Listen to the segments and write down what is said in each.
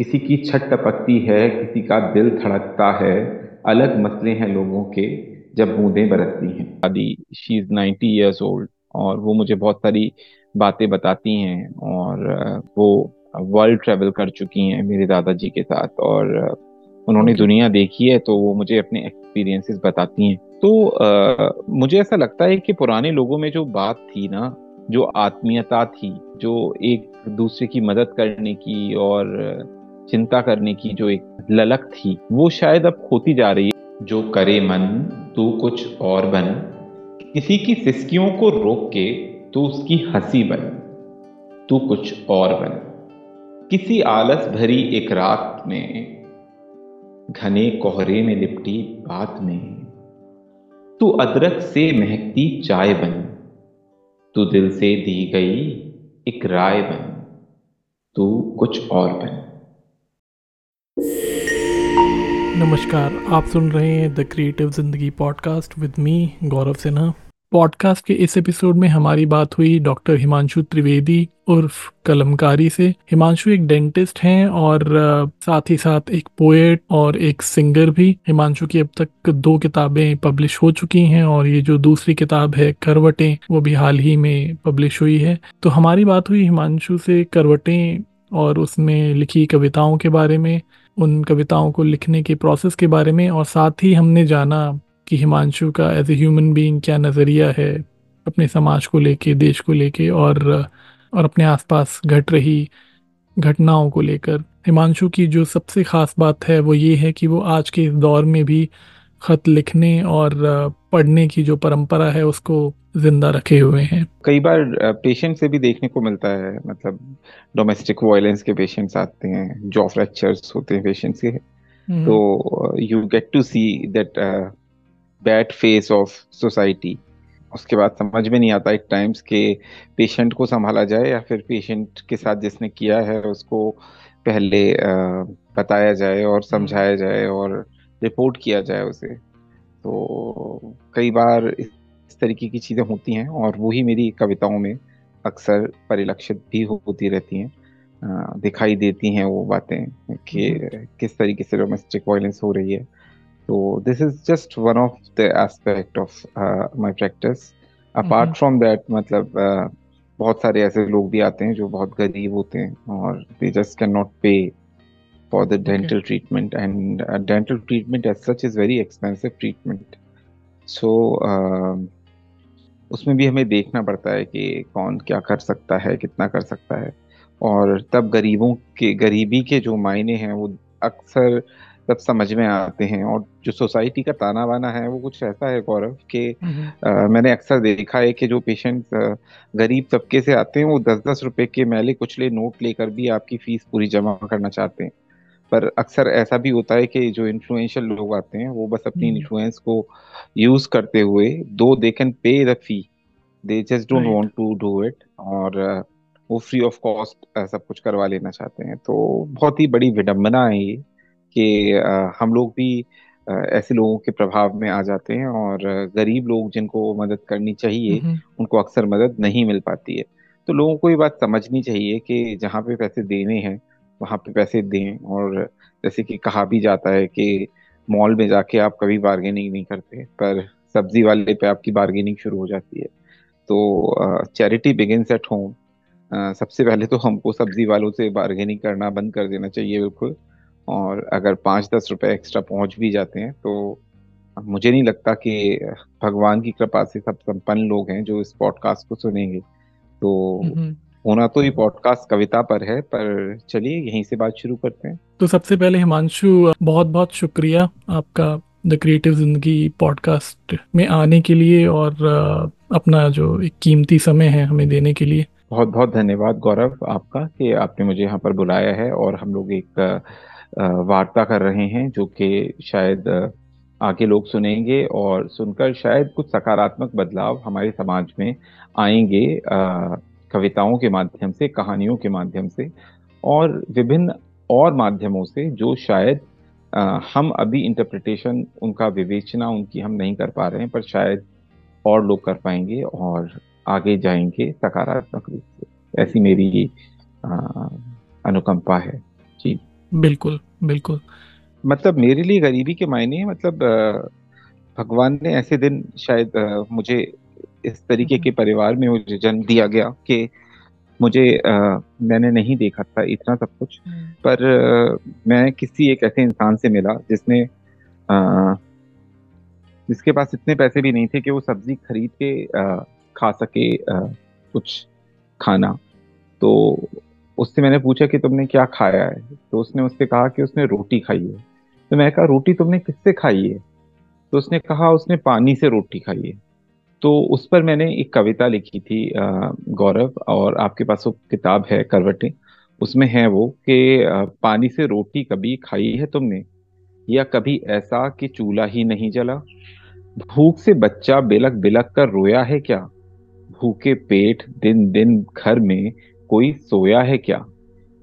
किसी की छत टपकती है किसी का दिल धड़कता है अलग मसले हैं लोगों के जब बूंदें बरसती हैं। दादी she is ninety years old और वो मुझे बहुत सारी बातें बताती हैं और वो वर्ल्ड ट्रेवल कर चुकी हैं मेरे दादाजी के साथ और उन्होंने दुनिया देखी है तो वो मुझे अपने एक्सपीरियंसेस बताती हैं। तो आ, मुझे ऐसा लगता है कि पुराने लोगों में जो बात थी ना जो आत्मीयता थी जो एक दूसरे की मदद करने की और चिंता करने की जो एक ललक थी, वो शायद अब खोती जा रही है। जो करे मन, तू कुछ और बन। किसी की सिस्कियों को रोक के तू उसकी हँसी बन। तू कुछ और बन। किसी आलस भरी एक रात में, घने कोहरे में लिपटी बात में। तू अदरक से महकती चाय बन। तू दिल से दी गई एक राय बन। तू कुछ और बन। नमस्कार, आप सुन रहे हैं the creative Zindagi podcast with me Gaurav Sinha. Podcast के इस एपिसोड में हमारी बात हुई डॉक्टर हिमांशु त्रिवेदी उर्फ़ कलमकारी से। हिमांशु एक डेंटिस्ट हैं और साथ ही साथ एक पोएट और एक सिंगर भी। हिमांशु की अब तक दो किताबें पब्लिश हो चुकी हैं और ये जो दूसरी किताब है करवटें, वो भी हाल ही में पब्लिश हुई है। तो हमारी बात हुई हिमांशु से करवटें और उसमें लिखी कविताओं के बारे में। उन कविताओं को लिखने के प्रोसेस के बारे में और साथ ही हमने जाना कि हिमांशु का एज ए ह्यूमन बीइंग क्या नज़रिया है अपने समाज को लेके, देश को लेके और और अपने आसपास घट रही घटनाओं को लेकर। हिमांशु की जो सबसे ख़ास बात है वो ये है कि वो आज के इस दौर में भी ख़त लिखने और पढ़ने की जो परंपरा है उसको ज़िंदा रखे हुए हैं। कई बार पेशेंट से भी देखने को मिलता है मतलब डोमेस्टिक वायलेंस के पेशेंट्स आते हैं जॉ फ्रैक्चर्स होते हैं पेशेंट्स के हम्म। तो you get to see that bad face of society उसके बाद समझ में नहीं आता एक टाइम्स के पेशेंट को संभाला जाए या फिर पेशेंट के साथ जिसने किया है उसको पहले बताया जाए और समझाया जाए और रिपोर्ट किया जाए उसे। तो कई बार इस तरीके की चीज़ें होती हैं और वही मेरी कविताओं में अक्सर परिलक्षित भी होती रहती हैं। दिखाई देती हैं वो बातें कि हम्म। किस तरीके से डोमेस्टिक वायलेंस हो रही है। तो this is just one of the aspect of uh, practice apart from that, मतलब uh, बहुत सारे ऐसे लोग भी आते हैं जो बहुत गरीब होते हैं और they can not pay for the dental okay. treatment and uh, dental treatment as such is very expensive treatment. So uh, उसमें भी हमें देखना पड़ता है कि कौन क्या कर सकता है कितना कर सकता है और तब गरीबों के गरीबी के जो मायने हैं वो अक्सर सब समझ में आते हैं और जो सोसाइटी का ताना बाना है वो कुछ ऐसा है गौरव कि मैंने अक्सर देखा है कि जो पेशेंट गरीब तबके से आते हैं वो दस दस रुपए के मैले कुचले नोट लेकर भी आपकी फ़ीस पूरी जमा करना चाहते हैं पर अक्सर ऐसा भी होता है कि जो इन्फ्लुएंशियल लोग आते हैं वो बस अपनी इन्फ्लुएंस को यूज़ करते हुए though they can pay the fee they just don't want to do it और वो फ्री ऑफ़ कॉस्ट सब कुछ करवा लेना चाहते हैं। तो बहुत ही बड़ी विडंबना है ये कि हम लोग भी ऐसे लोगों के प्रभाव में आ जाते हैं और गरीब लोग जिनको मदद करनी चाहिए उनको अक्सर मदद नहीं मिल पाती है। तो लोगों को ये बात समझनी चाहिए कि जहाँ पे पैसे देने हैं वहाँ पे पैसे दें और जैसे कि कहा भी जाता है कि मॉल में जाके आप कभी बार्गेनिंग नहीं करते, पर सब्ज़ी वाले पे आपकी बार्गेनिंग शुरू हो जाती है। तो चैरिटी बिगिनस एट होम सबसे पहले तो हमको सब्ज़ी वालों से बार्गेनिंग करना बंद कर देना चाहिए बिल्कुल। और अगर पाँच दस रुपए एक्स्ट्रा पहुँच भी जाते हैं तो मुझे नहीं लगता कि भगवान की कृपा से सब संपन्न लोग हैं जो इस पॉडकास्ट को सुनेंगे। तो होना तो ये पॉडकास्ट कविता पर है पर चलिए यहीं से बात शुरू करते हैं। तो सबसे पहले हिमांशु बहुत बहुत शुक्रिया आपका द क्रिएटिव ज़िंदगी पॉडकास्ट में आने के लिए और अपना जो एक कीमती समय है हमें देने के लिए। बहुत बहुत धन्यवाद गौरव आपका कि आपने मुझे यहाँ पर बुलाया है और हम लोग एक वार्ता कर रहे हैं जो कि शायद आगे लोग सुनेंगे और सुनकर शायद कुछ सकारात्मक बदलाव हमारे समाज में आएँगे कविताओं के माध्यम से कहानियों के माध्यम से और विभिन्न और माध्यमों से जो शायद आ, हम अभी इंटरप्रिटेशन उनका विवेचना उनकी हम नहीं कर पा रहे हैं पर शायद और लोग कर पाएँगे और आगे जाएँगे सकारात्मक रूप से। ऐसी मेरी आ, अनुकंपा है। जी। बिल्कुल बिल्कुल। मतलब मेरे लिए गरीबी के मायने मतलब भगवान ने ऐसे दिन शायद मुझे इस तरीके के परिवार में मुझे जन्म दिया गया कि मुझे आ, मैंने नहीं देखा था इतना सब कुछ। हम्म। पर आ, मैं किसी एक ऐसे इंसान से मिला जिसने आ, जिसके पास इतने पैसे भी नहीं थे कि वो सब्ज़ी खरीद के आ, खा सके आ, कुछ खाना। तो उससे मैंने पूछा कि तुमने क्या खाया है? तो उसने उससे कहा कि उसने रोटी खाई है। तो मैं कहा रोटी तुमने किससे खाई है? तो उसने कहा उसने पानी से रोटी खाई है। तो उस पर मैंने एक कविता लिखी थी गौरव, और आपके पास वो किताब है, करवटें। उसमें है वो कि पानी से रोटी कभी खाई है तुमने, या कभी ऐसा कि चूल्हा ही नहीं जला? भूख से बच्चा बिलक बिलक कर रोया है क्या? भूखे पेट दिन दिन घर में कोई सोया है क्या?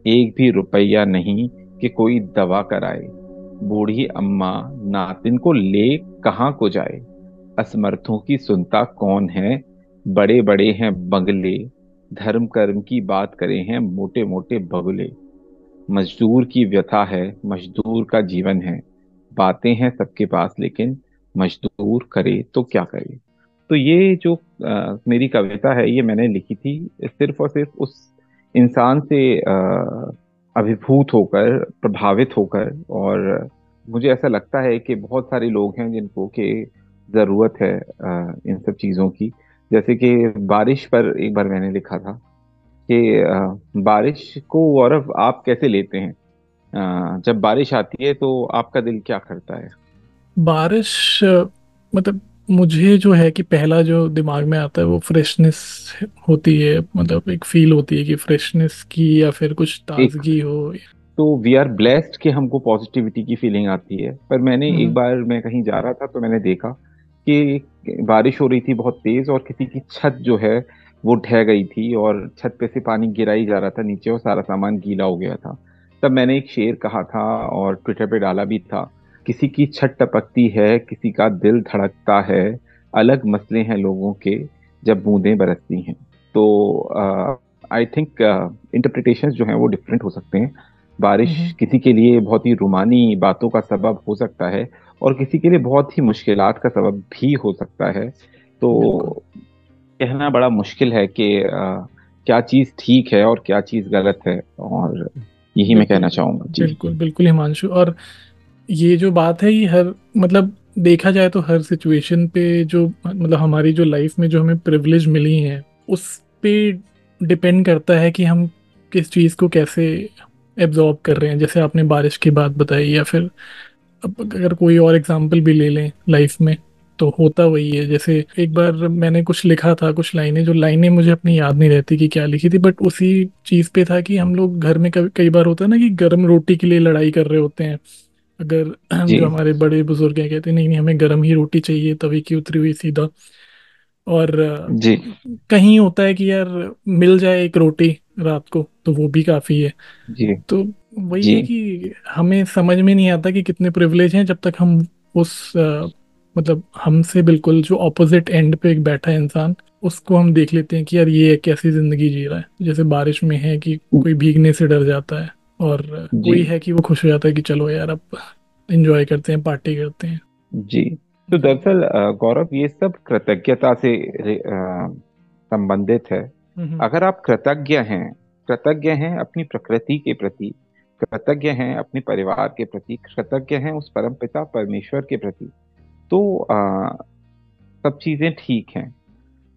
एक भी रुपया नहीं कि कोई दवा कराए। बूढ़ी अम्मा नातिन को ले कहाँ को जाए? असमर्थों की सुनता कौन है? बड़े बड़े हैं बंगले धर्म कर्म की बात करें हैं मोटे मोटे बगले मजदूर की व्यथा है मजदूर का जीवन है। बातें हैं सबके पास लेकिन मजदूर करे तो क्या करे? तो ये जो आ, मेरी कविता है ये मैंने लिखी थी सिर्फ़ और सिर्फ़ उस इंसान से आ, अभिभूत होकर प्रभावित होकर और मुझे ऐसा लगता है कि बहुत सारे लोग हैं जिनको के ज़रूरत है इन सब चीज़ों की। जैसे कि बारिश पर एक बार मैंने लिखा था कि बारिश को गौरव आप कैसे लेते हैं? जब बारिश आती है तो आपका दिल क्या करता है? बारिश मतलब मुझे जो है कि पहला जो दिमाग में आता है वो फ्रेशनेस होती है मतलब एक फील होती है कि फ्रेशनेस की या फिर कुछ ताजगी हो। तो वी आर ब्लेस्ड कि हमको पॉजिटिविटी की फीलिंग आती है। पर मैंने एक हम्म। बार मैं कहीं जा रहा था तो मैंने देखा कि बारिश हो रही थी बहुत तेज और किसी की छत जो है वो ढह गई थी और छत पे से पानी गिरा ही जा रहा था नीचे और सारा सामान गीला हो गया था। तब मैंने एक शेर कहा था और ट्विटर पे डाला भी था किसी की छत टपकती है किसी का दिल धड़कता है अलग मसले हैं लोगों के जब बूंदें बरसती हैं। तो आई थिंक इंटरप्रिटेशन जो हैं वो डिफरेंट हो सकते हैं। बारिश हम्म। किसी के लिए बहुत ही रुमानी बातों का सबब हो सकता है और किसी के लिए बहुत ही मुश्किल का सबब भी हो सकता है। तो कहना बड़ा मुश्किल है कि क्या चीज़ ठीक है और क्या चीज़ गलत है और यही मैं कहना चाहूँगा। बिल्कुल बिल्कुल हिमांशु। और ये जो बात है ये हर मतलब देखा जाए तो हर सिचुएशन पे जो मतलब हमारी जो लाइफ में जो हमें प्रिविलेज मिली है उस पे डिपेंड करता है कि हम किस चीज़ को कैसे एब्जॉर्ब कर रहे हैं। जैसे आपने बारिश की बात बताई या फिर अब अगर कोई और एग्ज़ाम्पल भी ले लें लाइफ में तो होता वही है। जैसे एक बार मैंने कुछ लिखा था कुछ लाइनें जो लाइनें मुझे अपनी याद नहीं रहती कि क्या लिखी थी बट उसी चीज़ पे था कि हम लोग घर में कई बार होता है ना कि गर्म रोटी के लिए लड़ाई कर रहे होते हैं। अगर जो हमारे बड़े बुज़ुर्ग हैं कहते हैं नहीं नहीं हमें गर्म ही रोटी चाहिए तभी की उतरी हुई सीधा। और जी। कहीं होता है कि यार मिल जाए एक रोटी रात को तो वो भी काफ़ी है। जी। तो वही है कि हमें समझ में नहीं आता कि कितने प्रिविलेज हैं जब तक हम उस आ, मतलब हमसे बिल्कुल जो ऑपोजिट एंड पे एक बैठा है इंसान उसको हम देख लेते हैं कि यार ये कैसी ज़िंदगी जी रहा है। जैसे बारिश में है कि कोई भीगने से डर जाता है और कोई है कि वो खुश हो जाता है कि चलो यार अब एंजॉय करते हैं पार्टी करते हैं। जी। तो दरअसल गौरव ये सब कृतज्ञता से संबंधित है। अगर आप कृतज्ञ हैं कृतज्ञ हैं अपनी प्रकृति के प्रति कृतज्ञ हैं अपने परिवार के प्रति कृतज्ञ हैं उस परम पिता परमेश्वर के प्रति। तो आ, सब चीज़ें ठीक हैं।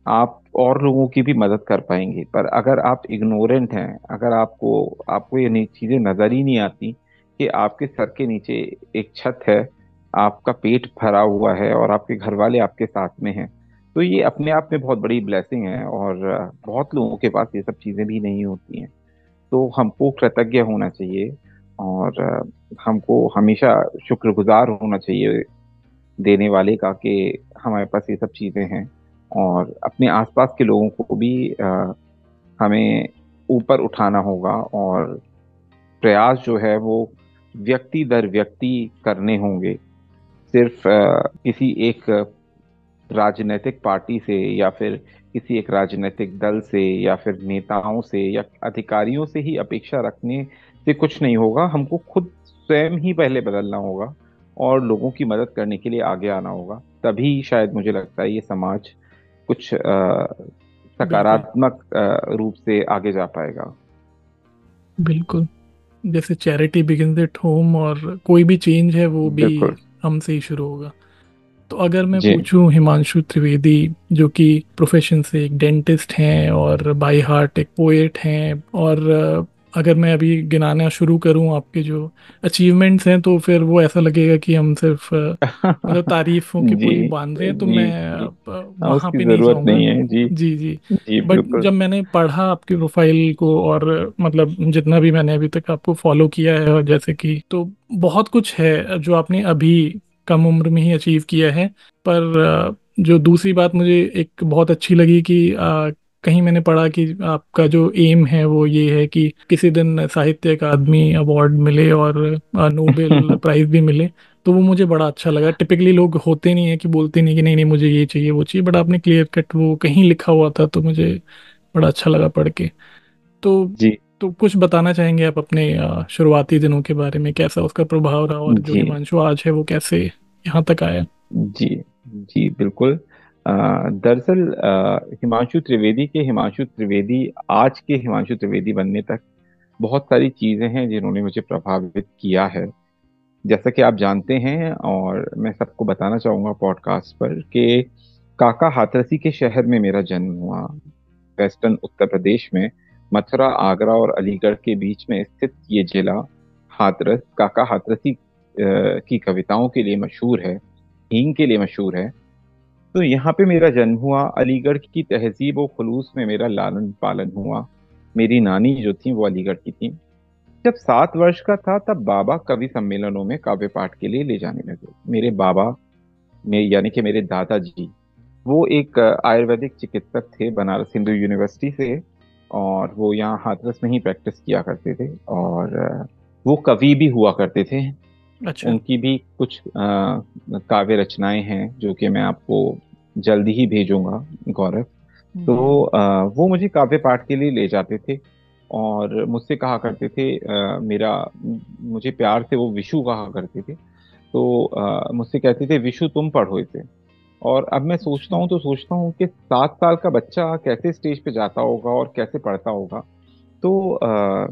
आप और लोगों की भी मदद कर पाएँगे पर अगर आप इग्नोरेंट हैं अगर आपको आपको ये चीज़ें नज़र ही नहीं आती कि आपके सर के नीचे एक छत है आपका पेट भरा हुआ है और आपके घर वाले आपके साथ में हैं तो ये अपने आप में बहुत बड़ी ब्लेसिंग है और बहुत लोगों के पास ये सब चीज़ें भी नहीं होती हैं। तो हमको कृतज्ञ होना चाहिए और हमको हमेशा शुक्रगुजार होना चाहिए देने वाले का कि हमारे पास ये सब चीज़ें हैं और अपने आसपास के लोगों को भी हमें ऊपर उठाना होगा और प्रयास जो है वो व्यक्ति दर व्यक्ति करने होंगे। सिर्फ़ किसी एक राजनीतिक पार्टी से या फिर किसी एक राजनीतिक दल से या फिर नेताओं से या अधिकारियों से ही अपेक्षा रखने से कुछ नहीं होगा। हमको खुद स्वयं ही पहले बदलना होगा और लोगों की मदद करने के लिए आगे आना होगा। तभी शायद मुझे लगता है ये समाज कुछ सकारात्मक रूप से आगे जा पाएगा। बिल्कुल। जैसे चैरिटी बिगिन एट होम और कोई भी चेंज है वो भी हमसे ही शुरू होगा। तो अगर मैं पूछूँ हिमांशु त्रिवेदी जो कि प्रोफेशन से एक डेंटिस्ट हैं और बाई हार्ट एक पोएट हैं और अगर मैं अभी गिनाना शुरू करूँ आपके जो अचीवमेंट्स हैं तो फिर वो ऐसा लगेगा कि हम सिर्फ़ मतलब तारीफों की पूरी बाँध रहे हैं तो मैं वहाँ पे नहीं जाऊँगा। नहीं है जी। जी जी, जी बट जब मैंने पढ़ा आपकी प्रोफ़ाइल को और मतलब जितना भी मैंने अभी तक आपको फॉलो किया है और जैसे कि तो बहुत कुछ है जो आपने अभी कम उम्र में ही अचीव किया है। पर जो दूसरी बात मुझे एक बहुत अच्छी लगी कि आ, कहीं मैंने पढ़ा कि आपका जो एम है वो ये है कि किसी दिन साहित्य अकादमी अवार्ड मिले और नोबेल प्राइज भी मिले तो वो मुझे बड़ा अच्छा लगा। टिपिकली लोग होते नहीं है कि बोलते नहीं कि नहीं नहीं मुझे ये चाहिए वो चाहिए बट आपने क्लियर कट वो कहीं लिखा हुआ था तो मुझे बड़ा अच्छा लगा पढ़ के। तो जी। तो कुछ बताना चाहेंगे आप अपने शुरुआती दिनों के बारे में? कैसा उसका प्रभाव रहा और जो। हिमांशु आज है वो कैसे यहाँ तक आया। जी जी, बिल्कुल। दरअसल हिमांशु त्रिवेदी के, हिमांशु त्रिवेदी, आज के हिमांशु त्रिवेदी बनने तक बहुत सारी चीज़ें हैं जिन्होंने मुझे प्रभावित किया है। जैसा कि आप जानते हैं और मैं सबको बताना चाहूँगा पॉडकास्ट पर कि काका हाथरसी के शहर में मेरा जन्म हुआ। वेस्टर्न उत्तर प्रदेश में मथुरा, आगरा और अलीगढ़ के बीच में स्थित ये जिला हाथरस, काका हाथरसी की कविताओं के लिए मशहूर है, हींग के लिए मशहूर है। तो यहाँ पे मेरा जन्म हुआ, अलीगढ़ की तहजीब व खलूस में मेरा लालन पालन हुआ। मेरी नानी जो थी वो अलीगढ़ की थी। जब सात वर्ष का था, तब बाबा कवि सम्मेलनों में काव्य पाठ के लिए ले जाने लगे। मेरे बाबा, में, यानी कि मेरे दादाजी, वो एक आयुर्वेदिक चिकित्सक थे, बनारस हिंदू यूनिवर्सिटी से, और वो यहाँ हाथरस में ही प्रैक्टिस किया करते थे, और वो कवि भी हुआ करते थे। अच्छा। उनकी भी कुछ काव्य रचनाएँ हैं जो कि मैं आपको जल्दी ही भेजूँगा गौरव। हम्म। तो आ, वो मुझे काव्य पाठ के लिए ले जाते थे और मुझसे कहा करते थे आ, मेरा मुझे प्यार से वो विशु कहा करते थे। तो मुझसे कहते थे विशु तुम पढ़ो इसे। और अब मैं सोचता हूँ तो सोचता हूँ कि सात साल का बच्चा कैसे स्टेज पे जाता होगा और कैसे पढ़ता होगा। तो आ,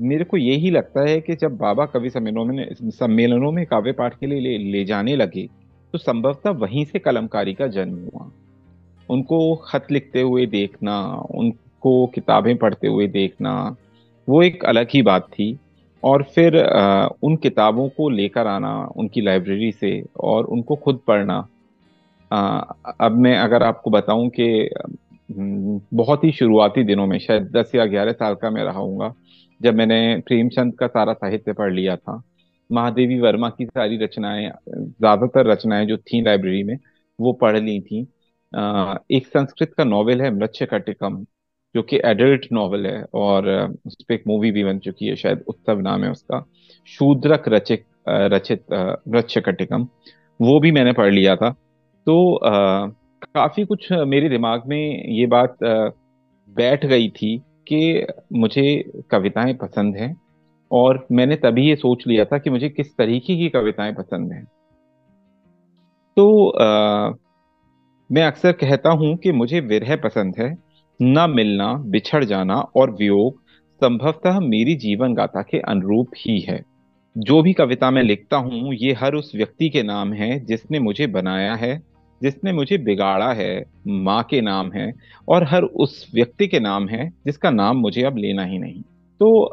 मेरे को यही लगता है कि जब बाबा कवि सम्मेलनों में सम्मेलनों में काव्य पाठ के लिए ले, ले जाने लगे तो संभवतः वहीं से कलमकारी का जन्म हुआ। उनको खत लिखते हुए देखना उनको किताबें पढ़ते हुए देखना वो एक अलग ही बात थी। और फिर आ, उन किताबों को लेकर आना उनकी लाइब्रेरी से और उनको खुद पढ़ना। आ, अब मैं अगर आपको बताऊँ कि बहुत ही शुरुआती दिनों में शायद दस या ग्यारह साल का मैं रहा जब मैंने प्रेमचंद का सारा साहित्य पढ़ लिया था महादेवी वर्मा की सारी रचनाएँ ज़्यादातर रचनाएँ जो थी लाइब्रेरी में वो पढ़ ली थी। एक संस्कृत का नॉवेल है मृत्य कटिकम जो कि एडल्ट नॉवेल है और उस पर एक मूवी भी बन चुकी है शायद उत्सव नाम है उसका। शूद्रक रचित रचित मृत्य कटिकम वो भी मैंने पढ़ लिया था। तो आ, काफ़ी कुछ मेरे दिमाग में ये बात आ, बैठ गई थी कि मुझे कविताएँ पसंद हैं और मैंने तभी ये सोच लिया था कि मुझे किस तरीके की कविताएँ पसंद हैं। तो आ, मैं अक्सर कहता हूँ कि मुझे विरह पसंद है न मिलना बिछड़ जाना और वियोग संभवतः मेरी जीवन गाथा के अनुरूप ही है। जो भी कविता मैं लिखता हूँ ये हर उस व्यक्ति के नाम है जिसने मुझे बनाया है जिसने मुझे बिगाड़ा है, माँ के नाम है और हर उस व्यक्ति के नाम है जिसका नाम मुझे अब लेना ही नहीं। तो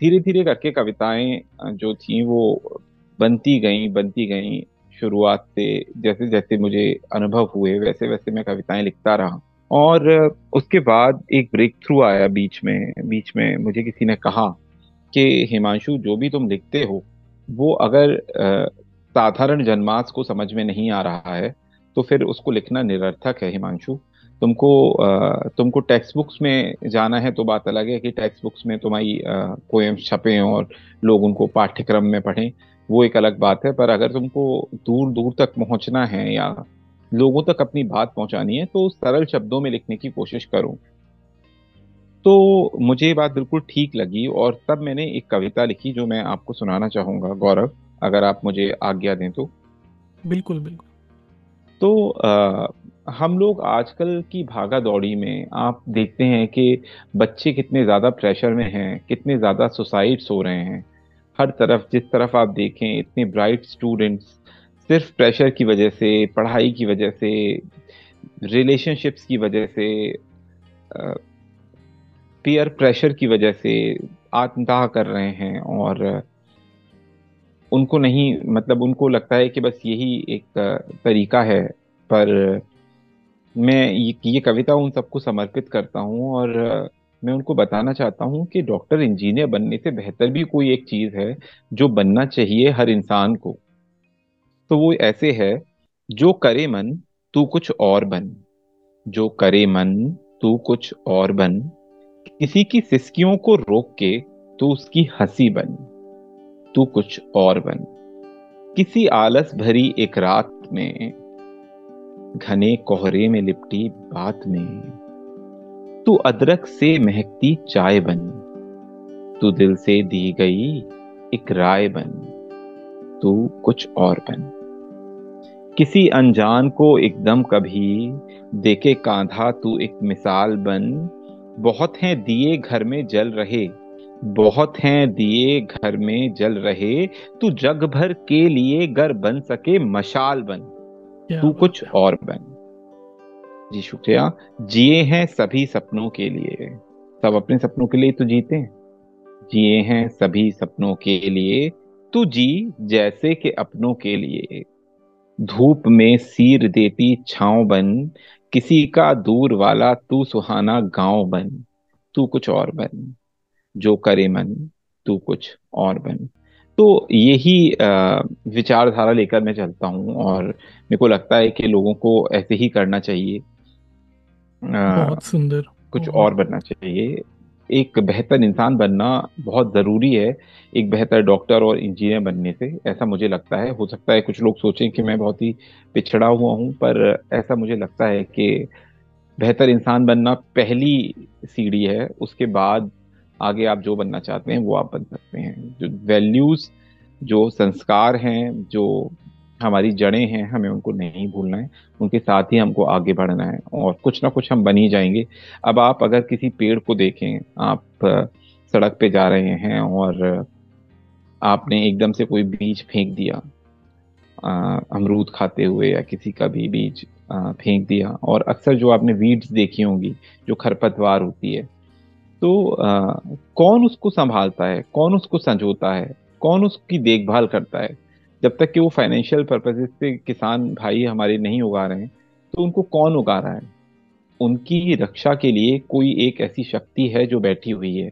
धीरे धीरे करके कविताएँ जो थी वो बनती गई बनती गई शुरुआत से जैसे जैसे मुझे अनुभव हुए वैसे वैसे मैं कविताएँ लिखता रहा। और उसके बाद एक ब्रेक थ्रू आया बीच में बीच में मुझे किसी ने कहा कि, हिमांशु, जो भी तुम लिखते हो, वो अगर साधारण जनमास को समझ में नहीं आ रहा है तो फिर उसको लिखना निरर्थक है हिमांशु। तुमको तुमको टेक्स्ट बुक्स में जाना है तो बात अलग है कि टेक्स्ट बुक्स में तुम्हारी पोएम छपे और लोग उनको पाठ्यक्रम में पढ़ें, वो एक अलग बात है। पर अगर तुमको दूर दूर तक पहुँचना है या लोगों तक अपनी बात पहुंचानी है तो सरल शब्दों में लिखने की कोशिश करो। तो मुझे ये बात बिल्कुल ठीक लगी और तब मैंने एक कविता लिखी जो मैं आपको सुनाना चाहूँगा। गौरव, अगर आप मुझे आज्ञा दें तो। बिल्कुल बिल्कुल। तो आ, हम लोग आजकल की भागा दौड़ी में आप देखते हैं कि बच्चे कितने ज़्यादा प्रेशर में हैं कितने ज़्यादा सुसाइड्स हो रहे हैं। हर तरफ़ जिस तरफ़ आप देखें इतने ब्राइट स्टूडेंट्स सिर्फ़ प्रेशर की वजह से पढ़ाई की वजह से रिलेशनशिप्स की वजह से पीयर प्रेशर की वजह से आत्मदाह कर रहे हैं और उनको नहीं मतलब उनको लगता है कि बस यही एक तरीका है। पर मैं ये, ये कविता उन सबको समर्पित करता हूँ और मैं उनको बताना चाहता हूँ कि डॉक्टर इंजीनियर बनने से बेहतर भी कोई एक चीज़ है जो बनना चाहिए हर इंसान को। तो वो ऐसे है जो करे मन तू कुछ और बन। जो करे मन तू कुछ और बन। किसी की सिस्कियों को रोक के तू उसकी हँसी बन। तू कुछ और बन। किसी आलस भरी एक रात में, घने कोहरे में लिपटी बात में, तू अदरक से महकती चाय बन। तू दिल से दी गई एक राय बन। तू कुछ और बन। किसी अनजान को एकदम कभी देखे कांधा तू एक मिसाल बन। बहुत हैं दिए घर में जल रहे बहुत हैं दिए घर में जल रहे तू जग भर के लिए घर बन सके मशाल बन तू कुछ और बन। जी शुक्रिया। जिए हैं सभी सपनों के लिए। सब अपने सपनों के लिए तो जीते हैं। जिए हैं सभी सपनों के लिए तू जी जैसे के अपनों के लिए। धूप में सीर देती छाव बन किसी का दूर वाला तू सुहाना गाँव बन तू कुछ और बन। जो करे मन तू कुछ और बन। तो यही विचारधारा लेकर मैं चलता हूँ और मेरे को लगता है कि लोगों को ऐसे ही करना चाहिए। बहुत सुंदर। कुछ और बनना चाहिए। एक बेहतर इंसान बनना बहुत ज़रूरी है एक बेहतर डॉक्टर और इंजीनियर बनने से। ऐसा मुझे लगता है। हो सकता है कुछ लोग सोचें कि मैं बहुत ही पिछड़ा हुआ हूँ पर ऐसा मुझे लगता है कि बेहतर इंसान बनना पहली सीढ़ी है। उसके बाद आगे आप जो बनना चाहते हैं, वो आप बन सकते हैं। जो वैल्यूज़ जो संस्कार हैं, जो हमारी जड़ें हैं, हमें उनको नहीं भूलना है। उनके साथ ही हमको आगे बढ़ना है और कुछ ना कुछ हम बन ही जाएँगे। अब आप अगर किसी पेड़ को देखें, आप सड़क पे जा रहे हैं और आपने एकदम से कोई बीज फेंक दिया अमरूद खाते हुए या किसी का भी बीज फेंक दिया और अक्सर जो आपने वीड्स देखी होंगी, जो खरपतवार होती है तो आ, कौन उसको संभालता है? कौन उसको संजोता है? कौन उसकी देखभाल करता है? जब तक कि वो फाइनेंशियल पर्पजेज से किसान भाई हमारे नहीं उगा रहे हैं तो उनको कौन उगा रहा है? उनकी रक्षा के लिए कोई एक ऐसी शक्ति है जो बैठी हुई है।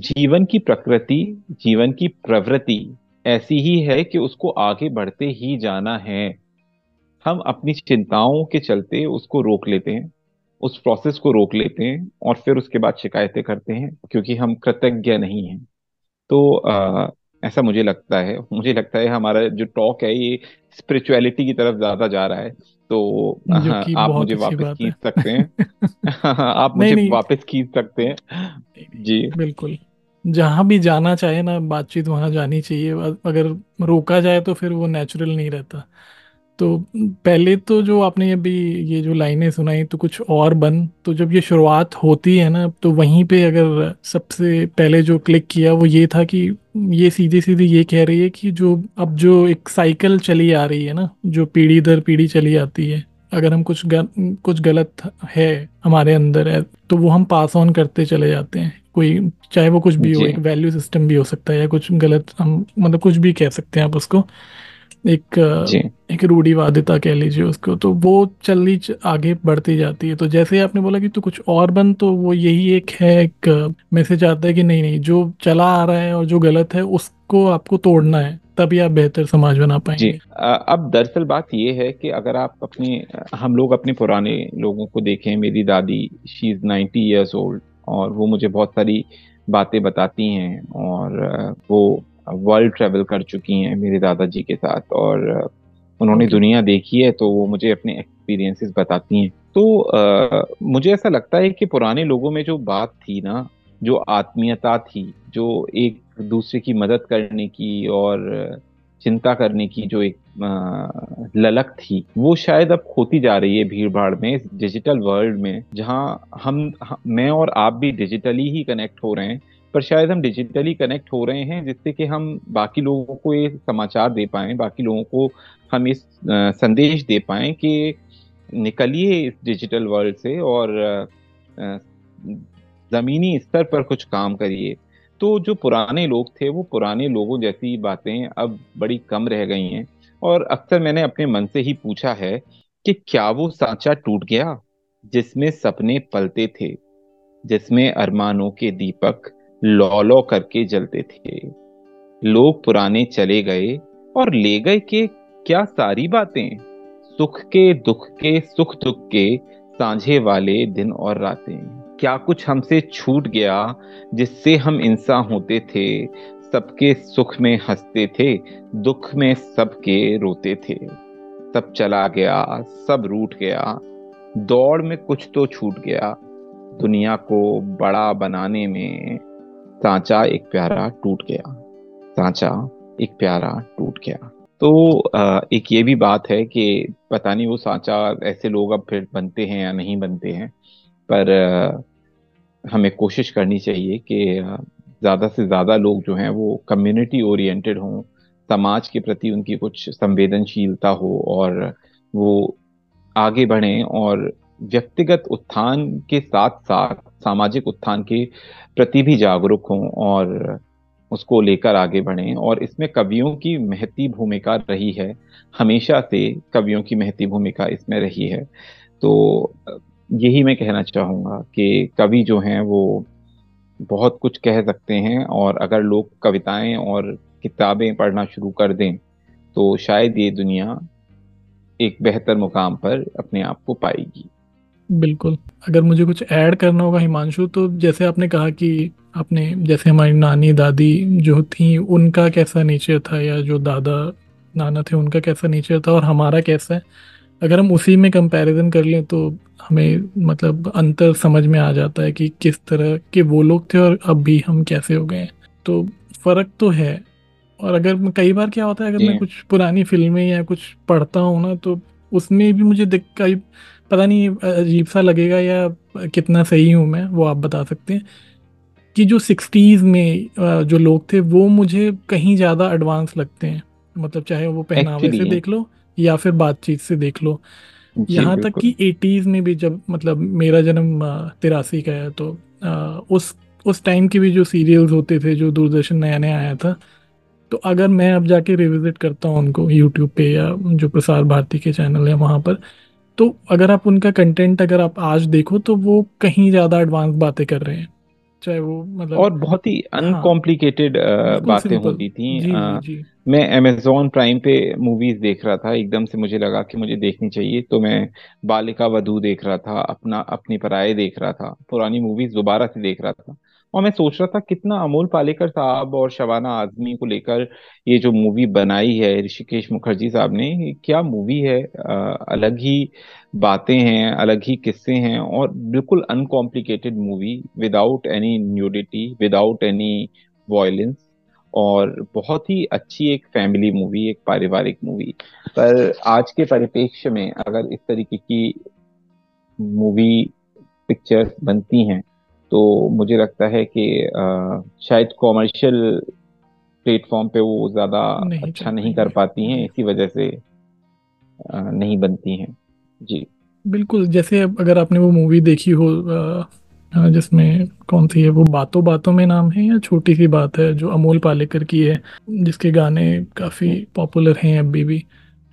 जीवन की प्रकृति जीवन की प्रवृत्ति ऐसी ही है कि उसको आगे बढ़ते ही जाना है। हम अपनी चिंताओं के चलते उसको रोक लेते हैं। उस प्रोसेस को रोक लेते हैं और फिर उसके बाद शिकायतें करते हैं क्योंकि हम कृतज्ञ नहीं हैं। तो आ, ऐसा मुझे लगता है मुझे लगता है हमारा जो टॉक है ये स्पिरिचुअलिटी की तरफ़ ज़्यादा जा रहा है। तो आप मुझे वापस खींच सकते हैं। आप मुझे वापस खींच सकते हैं। जी। बिल्कुल। जहाँ भी जाना चाहे ना बातचीत वहाँ जानी चाहिए। अगर रोका जाए तो फिर वो नेचुरल नहीं रहता। तो पहले तो जो आपने अभी ये जो लाइनें सुनाई तो कुछ और बन। तो जब ये शुरुआत होती है ना तो वहीं पे अगर सबसे पहले जो क्लिक किया वो ये था कि ये सीधे सीधे ये कह रही है कि जो अब जो एक साइकिल चली आ रही है ना जो पीढ़ी दर पीढ़ी चली आती है अगर हम कुछ गल, कुछ गलत है हमारे अंदर है तो वो हम पास ऑन करते चले जाते हैं। कोई चाहे वो कुछ भी हो एक वैल्यू सिस्टम भी हो सकता है या कुछ गलत हम मतलब कुछ भी कह सकते हैं आप उसको। एक एक रूढ़ीवादिता कह लीजिए उसको तो वो चलनी आगे बढ़ती जाती है। तो जैसे आपने बोला कि तो कुछ और बन तो वो यही एक है एक मैसेज आता है कि नहीं नहीं जो चला आ रहा है और जो गलत है उसको आपको तोड़ना है तभी आप बेहतर समाज बना पाएँगे। जी अब दरअसल बात ये है कि अगर आप अपने हम लोग अपने पुराने लोगों को देखें मेरी दादी she is ninety years old और वो मुझे बहुत सारी बातें बताती हैं और वो वर्ल्ड ट्रेवल कर चुकी हैं मेरे दादाजी के साथ और उन्होंने दुनिया देखी है तो वो मुझे अपने एक्सपीरियंसेस बताती हैं। तो आ, मुझे ऐसा लगता है कि पुराने लोगों में जो बात थी ना जो आत्मीयता थी जो एक दूसरे की मदद करने की और चिंता करने की जो एक ललक थी वो शायद अब खोती जा रही है भीड़ भाड़ में इस डिजिटल वर्ल्ड में जहाँ हम मैं और आप भी डिजिटली ही कनेक्ट हो रहे हैं। पर शायद हम डिजिटली कनेक्ट हो रहे हैं जिससे कि हम बाकी लोगों को ये समाचार दे पाए, बाकी लोगों को हम इस संदेश दे पाए कि निकलिए इस डिजिटल वर्ल्ड से और जमीनी स्तर पर कुछ काम करिए। तो जो पुराने लोग थे, वो पुराने लोगों जैसी बातें अब बड़ी कम रह गई हैं और अक्सर मैंने अपने मन से ही पूछा है कि क्या वो सांचा टूट गया जिसमें सपने पलते थे, जिसमें अरमानों के दीपक लौ लौ करके जलते थे। लोग पुराने चले गए और ले गए के क्या सारी बातें? सुख के दुख के, सुख दुख के सांझे वाले दिन और रातें। क्या कुछ हमसे छूट गया जिससे हम इंसान होते थे? सबके सुख में हँसते थे, दुख में सबके रोते थे। सब चला गया, सब रूठ गया। दौड़ में कुछ तो छूट गया। दुनिया को बड़ा बनाने में सांचा एक प्यारा टूट गया। सांचा एक प्यारा टूट गया। तो एक ये भी बात है कि पता नहीं वो सांचा ऐसे लोग अब फिर बनते हैं या नहीं बनते हैं, पर हमें कोशिश करनी चाहिए कि ज़्यादा से ज़्यादा लोग जो हैं वो कम्युनिटी ओरिएंटेड हों, समाज के प्रति उनकी कुछ संवेदनशीलता हो और वो आगे बढ़ें और व्यक्तिगत उत्थान के साथ साथ सामाजिक उत्थान के प्रति भी जागरूक हों और उसको लेकर आगे बढ़ें। और इसमें कवियों की महती भूमिका रही है। हमेशा से कवियों की महती भूमिका इसमें रही है। तो यही मैं कहना चाहूँगा कि कवि जो हैं वो बहुत कुछ कह सकते हैं और अगर लोग कविताएँ और किताबें पढ़ना शुरू कर दें तो शायद ये दुनिया एक बेहतर मुकाम पर अपने आप को पाएगी। बिल्कुल। अगर मुझे कुछ ऐड करना होगा हिमांशु तो जैसे आपने कहा कि आपने जैसे हमारी नानी दादी जो थी उनका कैसा नेचर था या जो दादा नाना थे उनका कैसा नेचर था और हमारा कैसा है? अगर हम उसी में कंपैरिजन कर लें तो हमें मतलब अंतर समझ में आ जाता है कि किस तरह के वो लोग थे और अब भी हम कैसे हो गए हैं। तो फ़र्क तो है। और अगर कई बार क्या होता है अगर मैं कुछ पुरानी फ़िल्में या कुछ पढ़ता हूँ ना तो उसमें भी मुझे दिख कई पता नहीं अजीब सा लगेगा या कितना सही हूँ मैं वो आप बता सकते हैं कि जो सिक्सटीज़ में जो लोग थे वो मुझे कहीं ज़्यादा एडवांस लगते हैं। मतलब चाहे वो पहनावे से देख लो या फिर बातचीत से देख लो। यहाँ तक कि एटीज़ में भी जब मतलब मेरा जन्म तिरासी का है तो आ, उस उस टाइम के भी जो सीरियल्स होते थे जो दूरदर्शन नया नया आया था तो अगर मैं अब जाके रिविजिट करता हूँ उनको यूट्यूब पे या जो प्रसार भारती के चैनल है वहाँ पर तो अगर आप उनका कंटेंट अगर आप आज देखो तो वो कहीं ज़्यादा एडवांस बातें कर रहे हैं। चाहे वो मतलब और बहुत ही अनकॉम्प्लिकेटेड हाँ, बातें होती थी। जी, आ, जी. मैं अमेजोन प्राइम पे मूवीज़ देख रहा था एकदम से मुझे लगा कि मुझे देखनी चाहिए तो मैं बालिका वधु देख रहा था अपना अपनी पराये देख रहा था पुरानी मूवीज़ दोबारा से देख रहा था। और मैं सोच रहा था कितना अमोल पालेकर साहब और शबाना आजमी को लेकर ये जो मूवी बनाई है ऋषिकेश मुखर्जी साहब ने क्या मूवी है? आ, अलग ही बातें हैं अलग ही किस्से हैं और बिल्कुल uncomplicated movie without any nudity without any violence और बहुत ही अच्छी एक फैमिली मूवी एक पारिवारिक मूवी पर आज के परिप्रेक्ष्य में अगर इस तरीके की मूवी पिक्चर्स बनती हैं तो मुझे लगता है कि शायद कॉमर्शियल प्लेटफॉर्म पे वो ज़्यादा अच्छा नहीं कर पाती हैं इसी वजह से नहीं बनती हैं। जी। बिल्कुल जैसे अगर आपने वो मूवी देखी हो जिसमें कौन सी है वो बातों बातों में नाम है या छोटी सी बात है जो अमोल पालेकर की है जिसके गाने काफ़ी पॉपुलर हैं अभी भी?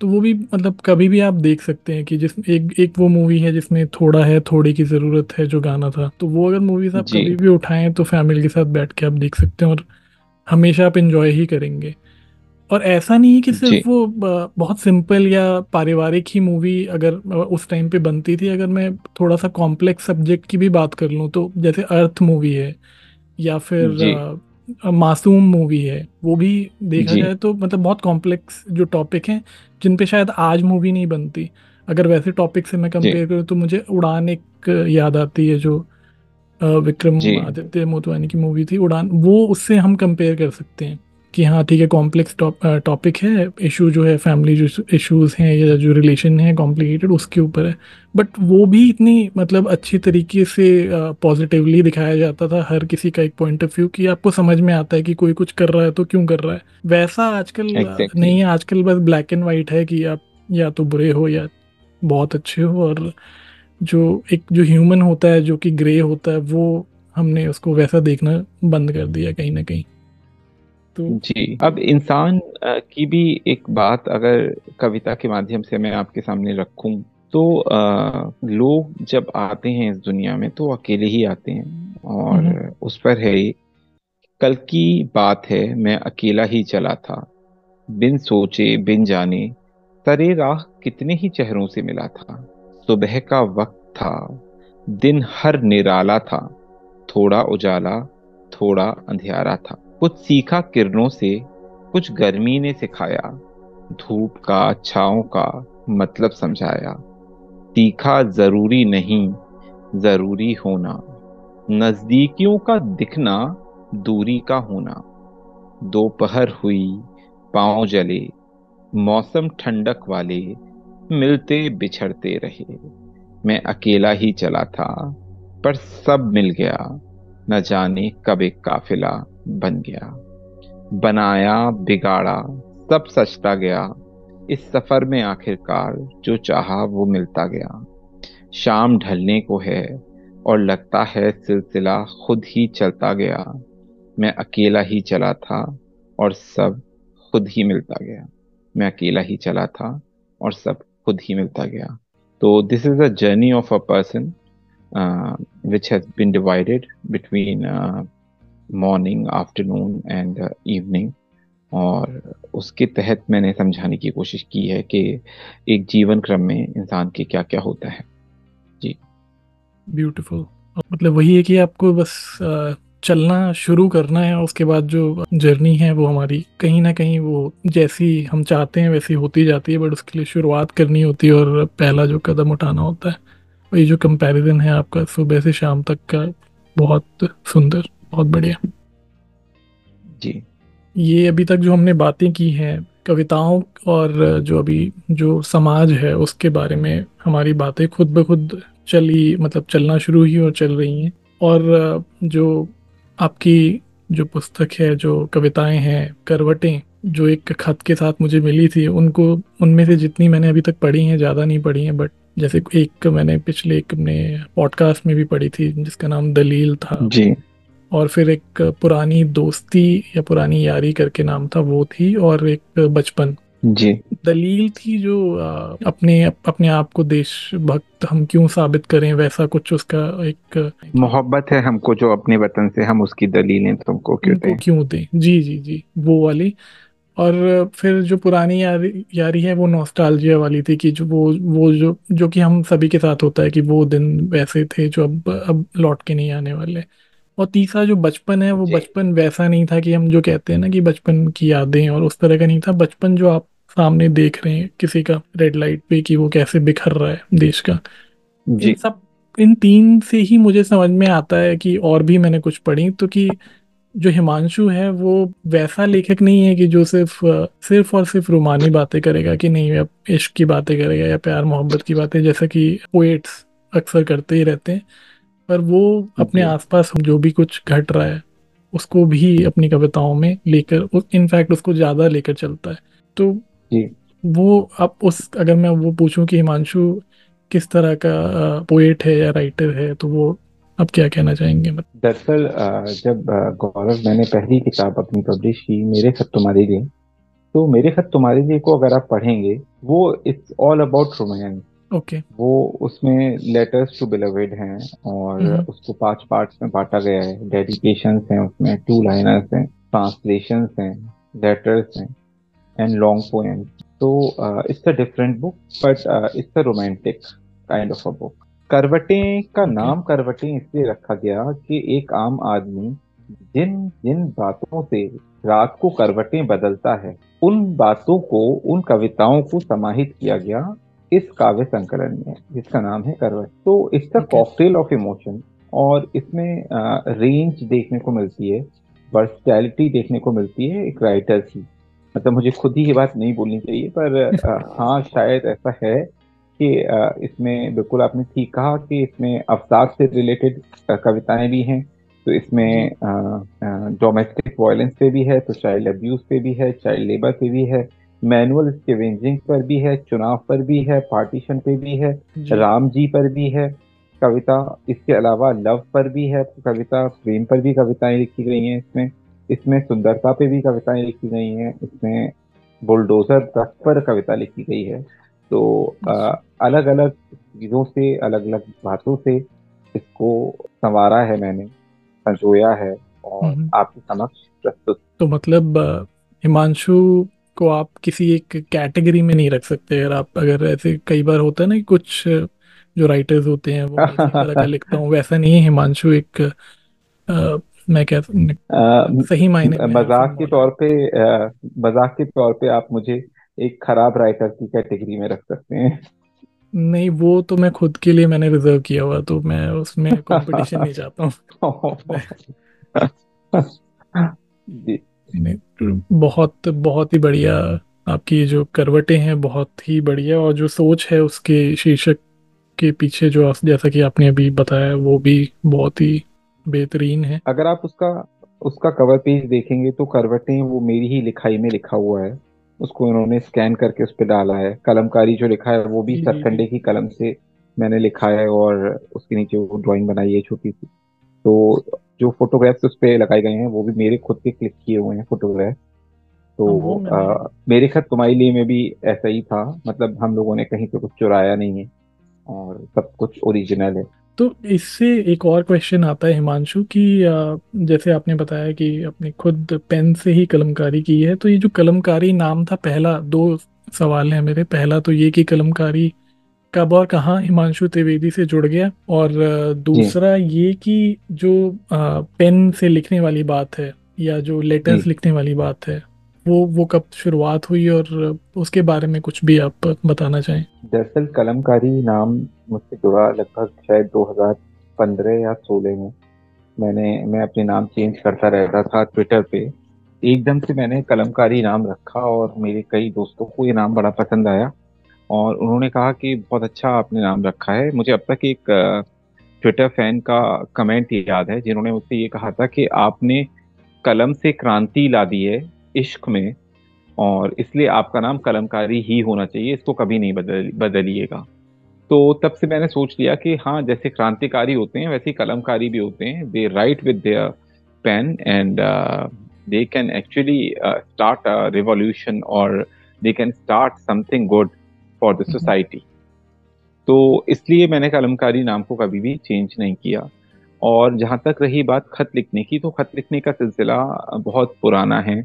तो वो भी मतलब कभी भी आप देख सकते हैं कि जिस एक एक वो मूवी है जिसमें थोड़ा है थोड़ी की ज़रूरत है जो गाना था। तो वो अगर मूवीज़ आप कभी भी उठाएँ तो फैमिली के साथ बैठ के आप देख सकते हैं और हमेशा आप इंजॉय ही करेंगे। और ऐसा नहीं है कि सिर्फ़ वो बहुत सिंपल या पारिवारिक ही मूवी अगर उस टाइम पे बनती थी। अगर मैं थोड़ा सा कॉम्प्लेक्स सब्जेक्ट की भी बात कर लूँ तो जैसे अर्थ मूवी है या फिर मासूम मूवी है। वो भी देखा जाए तो मतलब बहुत कॉम्प्लेक्स जो टॉपिक हैं जिन पे शायद आज मूवी नहीं बनती। अगर वैसे टॉपिक से मैं कंपेयर करूँ तो मुझे उड़ान एक याद आती है जो विक्रम आदित्य मोतवानी की मूवी थी। उड़ान वो उससे हम कंपेयर कर सकते हैं। कि हाँ ठीक है कॉम्प्लेक्स टॉपिक है इशू जो है फैमिली जो इशूज़ हैं या जो रिलेशन है कॉम्प्लिकेटेड उसके ऊपर है। बट वो भी इतनी मतलब अच्छी तरीके से पॉजिटिवली दिखाया जाता था हर किसी का एक पॉइंट ऑफ़ व्यू कि आपको समझ में आता है कि कोई कुछ कर रहा है तो क्यों कर रहा है। वैसा आजकल exactly. नहीं है। आजकल बस ब्लैक एंड वाइट है कि आप या तो बुरे हो या बहुत अच्छे हो और जो एक जो ह्यूमन होता है जो कि ग्रे होता है वो हमने उसको वैसा देखना बंद कर दिया कहीं ना कहीं। तो जी। अब इंसान की भी एक बात अगर कविता के माध्यम से मैं आपके सामने रखूँ तो आ, लोग जब आते हैं इस दुनिया में तो अकेले ही आते हैं। और हम्म। उस पर है कल की बात है मैं अकेला ही चला था। बिन सोचे बिन जाने तरे राह कितने ही चेहरों से मिला था। सुबह का वक्त था दिन हर निराला था। थोड़ा उजाला थोड़ा अंधियारा था। कुछ सीखा किरणों से, कुछ गर्मी ने सिखाया, धूप का छाओ का मतलब समझाया। तीखा ज़रूरी नहीं, ज़रूरी होना। नजदीकियों का दिखना, दूरी का होना। दोपहर हुई, पाँव जले, मौसम ठंडक वाले, मिलते बिछड़ते रहे। मैं अकेला ही चला था, पर सब मिल गया। न जाने कब एक काफिला बन गया। बनाया, बिगाड़ा, सब सचता गया। इस सफ़र में आखिरकार जो चाहा वो मिलता गया। शाम ढलने को है और लगता है सिलसिला खुद ही चलता गया। मैं अकेला ही चला था और सब खुद ही मिलता गया। मैं अकेला ही चला था और सब खुद ही मिलता गया। तो this is a journey of a person which has been divided between morning afternoon and evening और उसके तहत मैंने समझाने की कोशिश की है कि एक जीवन क्रम में इंसान के क्या क्या होता है। जी। ब्यूटीफुल मतलब वही है कि आपको बस चलना शुरू करना है उसके बाद जो जर्नी है वो हमारी कहीं ना कहीं वो जैसी हम चाहते हैं वैसी होती जाती है, बट उसके लिए शुरुआत करनी होती है और पहला जो कदम उठाना होता है, वही जो कंपैरिजन है आपका सुबह से शाम तक का बहुत सुंदर। बहुत बढ़िया। जी। ये अभी तक जो हमने बातें की हैं कविताओं और जो अभी जो समाज है उसके बारे में हमारी बातें खुद ब खुद चली मतलब चलना शुरू ही और चल रही हैं। और जो आपकी जो पुस्तक है जो कविताएँ हैं करवटें जो एक खत के साथ मुझे मिली थी उनको उनमें से जितनी मैंने अभी तक पढ़ी हैं ज़्यादा नहीं पढ़ी हैं बट जैसे एक मैंने पिछले एक अपने पॉडकास्ट में भी पढ़ी थी जिसका नाम दलील था। जी। और फिर एक पुरानी दोस्ती या पुरानी यारी करके नाम था वो थी और एक बचपन। जी। दलील थी जो अपने अपने आप को देशभक्त हम क्यों साबित करें वैसा कुछ उसका एक मोहब्बत है हमको जो अपने वतन से हम उसकी दलीलें तुमको क्यों दें? क्यों दें? जी जी जी वो वाली। और फिर जो पुरानी यारी यारी है वो नॉस्टैल्जिया वाली थी कि जो वो वो जो जो कि हम सभी के साथ होता है कि वो दिन वैसे थे जो अब अब लौट के नहीं आने वाले। और तीसरा जो बचपन है वो बचपन वैसा नहीं था कि हम जो कहते हैं ना कि बचपन की यादें और उस तरह का नहीं था। बचपन जो आप सामने देख रहे हैं किसी का रेड लाइट पे कि वो कैसे बिखर रहा है देश का। इन सब इन तीन से ही मुझे समझ में आता है कि और भी मैंने कुछ पढ़ी तो कि जो हिमांशु है वो वैसा लेखक नहीं है कि जो सिर्फ़ सिर्फ़ और सिर्फ़ रोमानी बातें करेगा कि नहीं अब इश्क की बातें करेगा या प्यार मोहब्बत की बातें जैसा कि पोएट्स अक्सर करते ही रहते हैं। पर वो अपने आसपास जो भी कुछ घट रहा है उसको भी अपनी कविताओं में लेकर इनफैक्ट उसको ज़्यादा लेकर चलता है। तो वो अब उस अगर मैं वो पूछूँ कि हिमांशु किस तरह का पोएट है या राइटर है तो वो अब क्या कहना चाहेंगे? दरअसल जब गौरव मैंने पहली किताब अपनी पब्लिश की मेरे खत तुम्हारे लिए तो मेरे खत तुम्हारे लिए को अगर आप पढ़ेंगे वो it's all about romance okay okay. वो उसमें लेटर्स टू बिलवेड हैं और mm-hmm. उसको पाँच पार्ट्स में बांटा गया है डेडिकेशन हैं उसमें टू लाइनर्स हैं ट्रांसलेशन हैं लेटर्स हैं एंड लॉन्ग पोएम तो it's a different book but it's a romantic kind of a book Karvatein का okay. नाम करवटें इसलिए रखा गया कि एक आम आदमी जिन जिन बातों से रात को करवटें बदलता है उन बातों को उन कविताओं को समाहित किया गया इस काव्य संकलन में जिसका नाम है करवट। तो it's the cocktail of emotion और इसमें रेंज देखने को मिलती है वर्सटैलिटी देखने को मिलती है एक राइटर की। मतलब मुझे खुद ही ये बात नहीं बोलनी चाहिए पर हाँ शायद ऐसा है कि आ, इसमें बिल्कुल आपने ठीक कहा कि इसमें अवसाद से रिलेटेड कविताएँ भी हैं तो इसमें डोमेस्टिक वायलेंस पे भी है तो चाइल्ड अब्यूज पे भी है चाइल्ड लेबर पे भी है मैनुअल स्केवेंजिंग पर भी है चुनाव पर भी है पार्टीशन पे भी है राम जी पर भी है कविता इसके अलावा लव पर भी है कविता प्रेम पर भी कविताएँ लिखी गई हैं इसमें इसमें सुंदरता पे भी कविताएँ लिखी गई हैं इसमें बुलडोजर तक पर कविता लिखी गई है। तो आ, अलग अलग चीज़ों से अलग अलग बातों से इसको संवारा है मैंने संजोया है और। आपके समक्ष प्रस्तुत। तो मतलब हिमांशु को आप किसी एक कैटेगरी में नहीं रख सकते। अगर आप अगर ऐसे कई बार होता है ना कुछ जो राइटर्स होते हैं वो तरह का लिखता हूँ। वैसा नहीं है हिमांशु एक आ, मैं क्या सही मायने मज़ाक के तौर पे मज़ाक के तौर पे आप मुझे एक खराब राइटर की कैटेगरी में रख सकते हैं। नहीं वो तो मैं खुद के लिए मैंने रिज़र्व किया हुआ तो मैं उसमें कंपटीशन नहीं चाहता हूँ। बहुत बहुत ही बढ़िया आपकी जो करवटें हैं बहुत ही बढ़िया और जो सोच है उसके शीर्षक के पीछे जो जैसा कि आपने अभी बताया वो भी बहुत ही बेहतरीन है। अगर आप उसका उसका कवर पेज देखेंगे तो करवटें वो मेरी ही लिखाई में लिखा हुआ है। उसको उन्होंने स्कैन करके उस पर डाला है। कलमकारी जो लिखा है वो भी सरकंडे की कलम से मैंने लिखा है और उसके नीचे वो ड्राइंग बनाई है छोटी सी। तो जो फोटोग्राफ्स उस पर लगाए गए हैं वो भी मेरे खुद के क्लिक किए हुए हैं फोटोग्राफ तो आ, मेरे खत तुम्हारे लिए में भी ऐसा ही था। मतलब हम लोगों ने कहीं से कुछ चुराया नहीं है और सब कुछ ओरिजिनल है। तो इससे एक और क्वेश्चन आता है हिमांशु कि जैसे आपने बताया कि आपने खुद पेन से ही कलमकारी की है तो ये जो कलमकारी नाम था पहला दो सवाल है मेरे। पहला तो ये कि कलमकारी कब और कहाँ हिमांशु त्रिवेदी से जुड़ गया? और दूसरा ये कि जो पेन से लिखने वाली बात है या जो लेटर्स लिखने वाली बात है वो वो कब शुरुआत हुई और उसके बारे में कुछ भी आप बताना चाहें। दरअसल कलमकारी नाम मुझसे जुड़ा लगभग शायद 2015 या 16 में। मैंने मैं अपने नाम चेंज करता रहता था ट्विटर पे। एकदम से मैंने कलमकारी नाम रखा और मेरे कई दोस्तों को ये नाम बड़ा पसंद आया। और उन्होंने कहा कि बहुत अच्छा आपने नाम रखा है। मुझे अब तक एक ट्विटर फ़ैन का कमेंट याद है, जिन्होंने मुझसे ये कहा था कि आपने कलम से क्रांति ला दी है इश्क में, और इसलिए आपका नाम कलमकारी ही होना चाहिए, इसको कभी नहीं बदल, बदलिएगा। तो तब से मैंने सोच लिया कि हाँ जैसे क्रांतिकारी होते हैं, वैसे कलमकारी भी होते हैं। They write with their pen and they can actually start revolution और they can start something good for the society तो इसलिए मैंने कलमकारी नाम को कभी भी चेंज नहीं किया। और जहाँ तक रही बात खत लिखने की तो खत लिखने का सिलसिला बहुत पुराना है।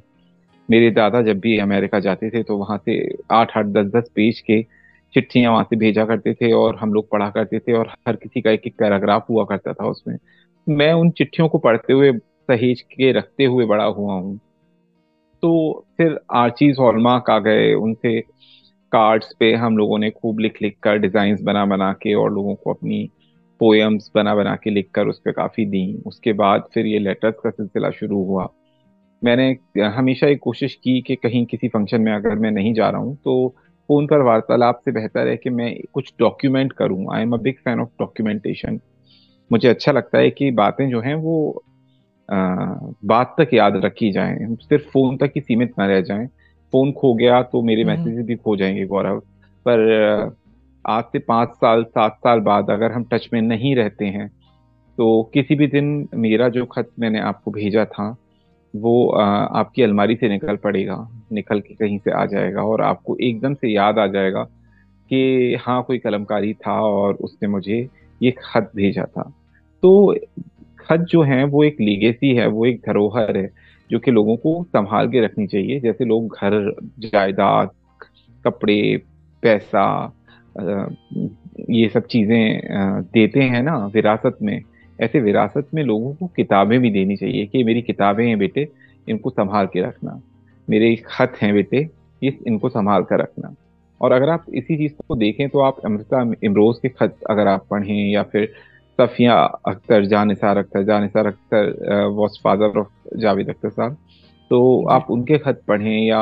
मेरे दादा जब भी अमेरिका जाते थे तो वहाँ से आठ आठ दस दस पेज के चिट्ठियाँ वहाँ से भेजा करते थे और हम लोग पढ़ा करते थे और हर किसी का एक एक पैराग्राफ हुआ करता था उसमें। मैं उन चिट्ठियों को पढ़ते हुए सहेज के रखते हुए बड़ा हुआ हूँ। तो फिर आर्चीज हॉलमार्क आ गए उनसे कार्ड्स पे हम लोगों ने खूब लिख लिख कर डिज़ाइन बना बना के और लोगों को अपनी पोएम्स बना बना के लिख कर उस पर काफ़ी दी। उसके बाद फिर ये लेटर्स का सिलसिला शुरू हुआ। मैंने हमेशा एक कोशिश की कि कहीं किसी फ़ंक्शन में अगर मैं नहीं जा रहा हूँ तो फ़ोन पर वार्तालाप से बेहतर है कि मैं कुछ डॉक्यूमेंट करूँ। I am a big fan of documentation मुझे अच्छा लगता है कि बातें जो हैं वो आ, बात तक याद रखी जाएँ। सिर्फ़ फ़ोन तक ही सीमित ना रह जाएँ। फ़ोन खो गया तो मेरे हम्म। भी खो जाएँगे गौरव। पर आज से पाँच साल सात साल बाद अगर हम टच में नहीं रहते हैं तो किसी भी दिन मेरा जो खत मैंने आपको भेजा था वो आपकी अलमारी से निकल पड़ेगा निकल के कहीं से आ जाएगा और आपको एकदम से याद आ जाएगा कि हाँ कोई कलमकारी था और उसने मुझे ये खत भेजा था। तो खत जो है वो एक लीगेसी है वो एक धरोहर है। जो कि लोगों को संभाल के रखनी चाहिए। जैसे लोग घर, जायदाद, कपड़े, पैसा ये सब चीज़ें देते हैं ना विरासत में, ऐसे विरासत में लोगों को किताबें भी देनी चाहिए कि मेरी किताबें हैं बेटे, इनको संभाल के रखना। मेरे खत हैं बेटे इस इनको संभाल कर रखना। और अगर आप इसी चीज़ को देखें तो आप अमृता इमरोज के खत अगर आप पढ़ें या फिर Safia Akhtar Jan Nisar Akhtar Jan Nisar Akhtar was father of Javed Akhtar sahab. तो आप उनके खत पढ़ें या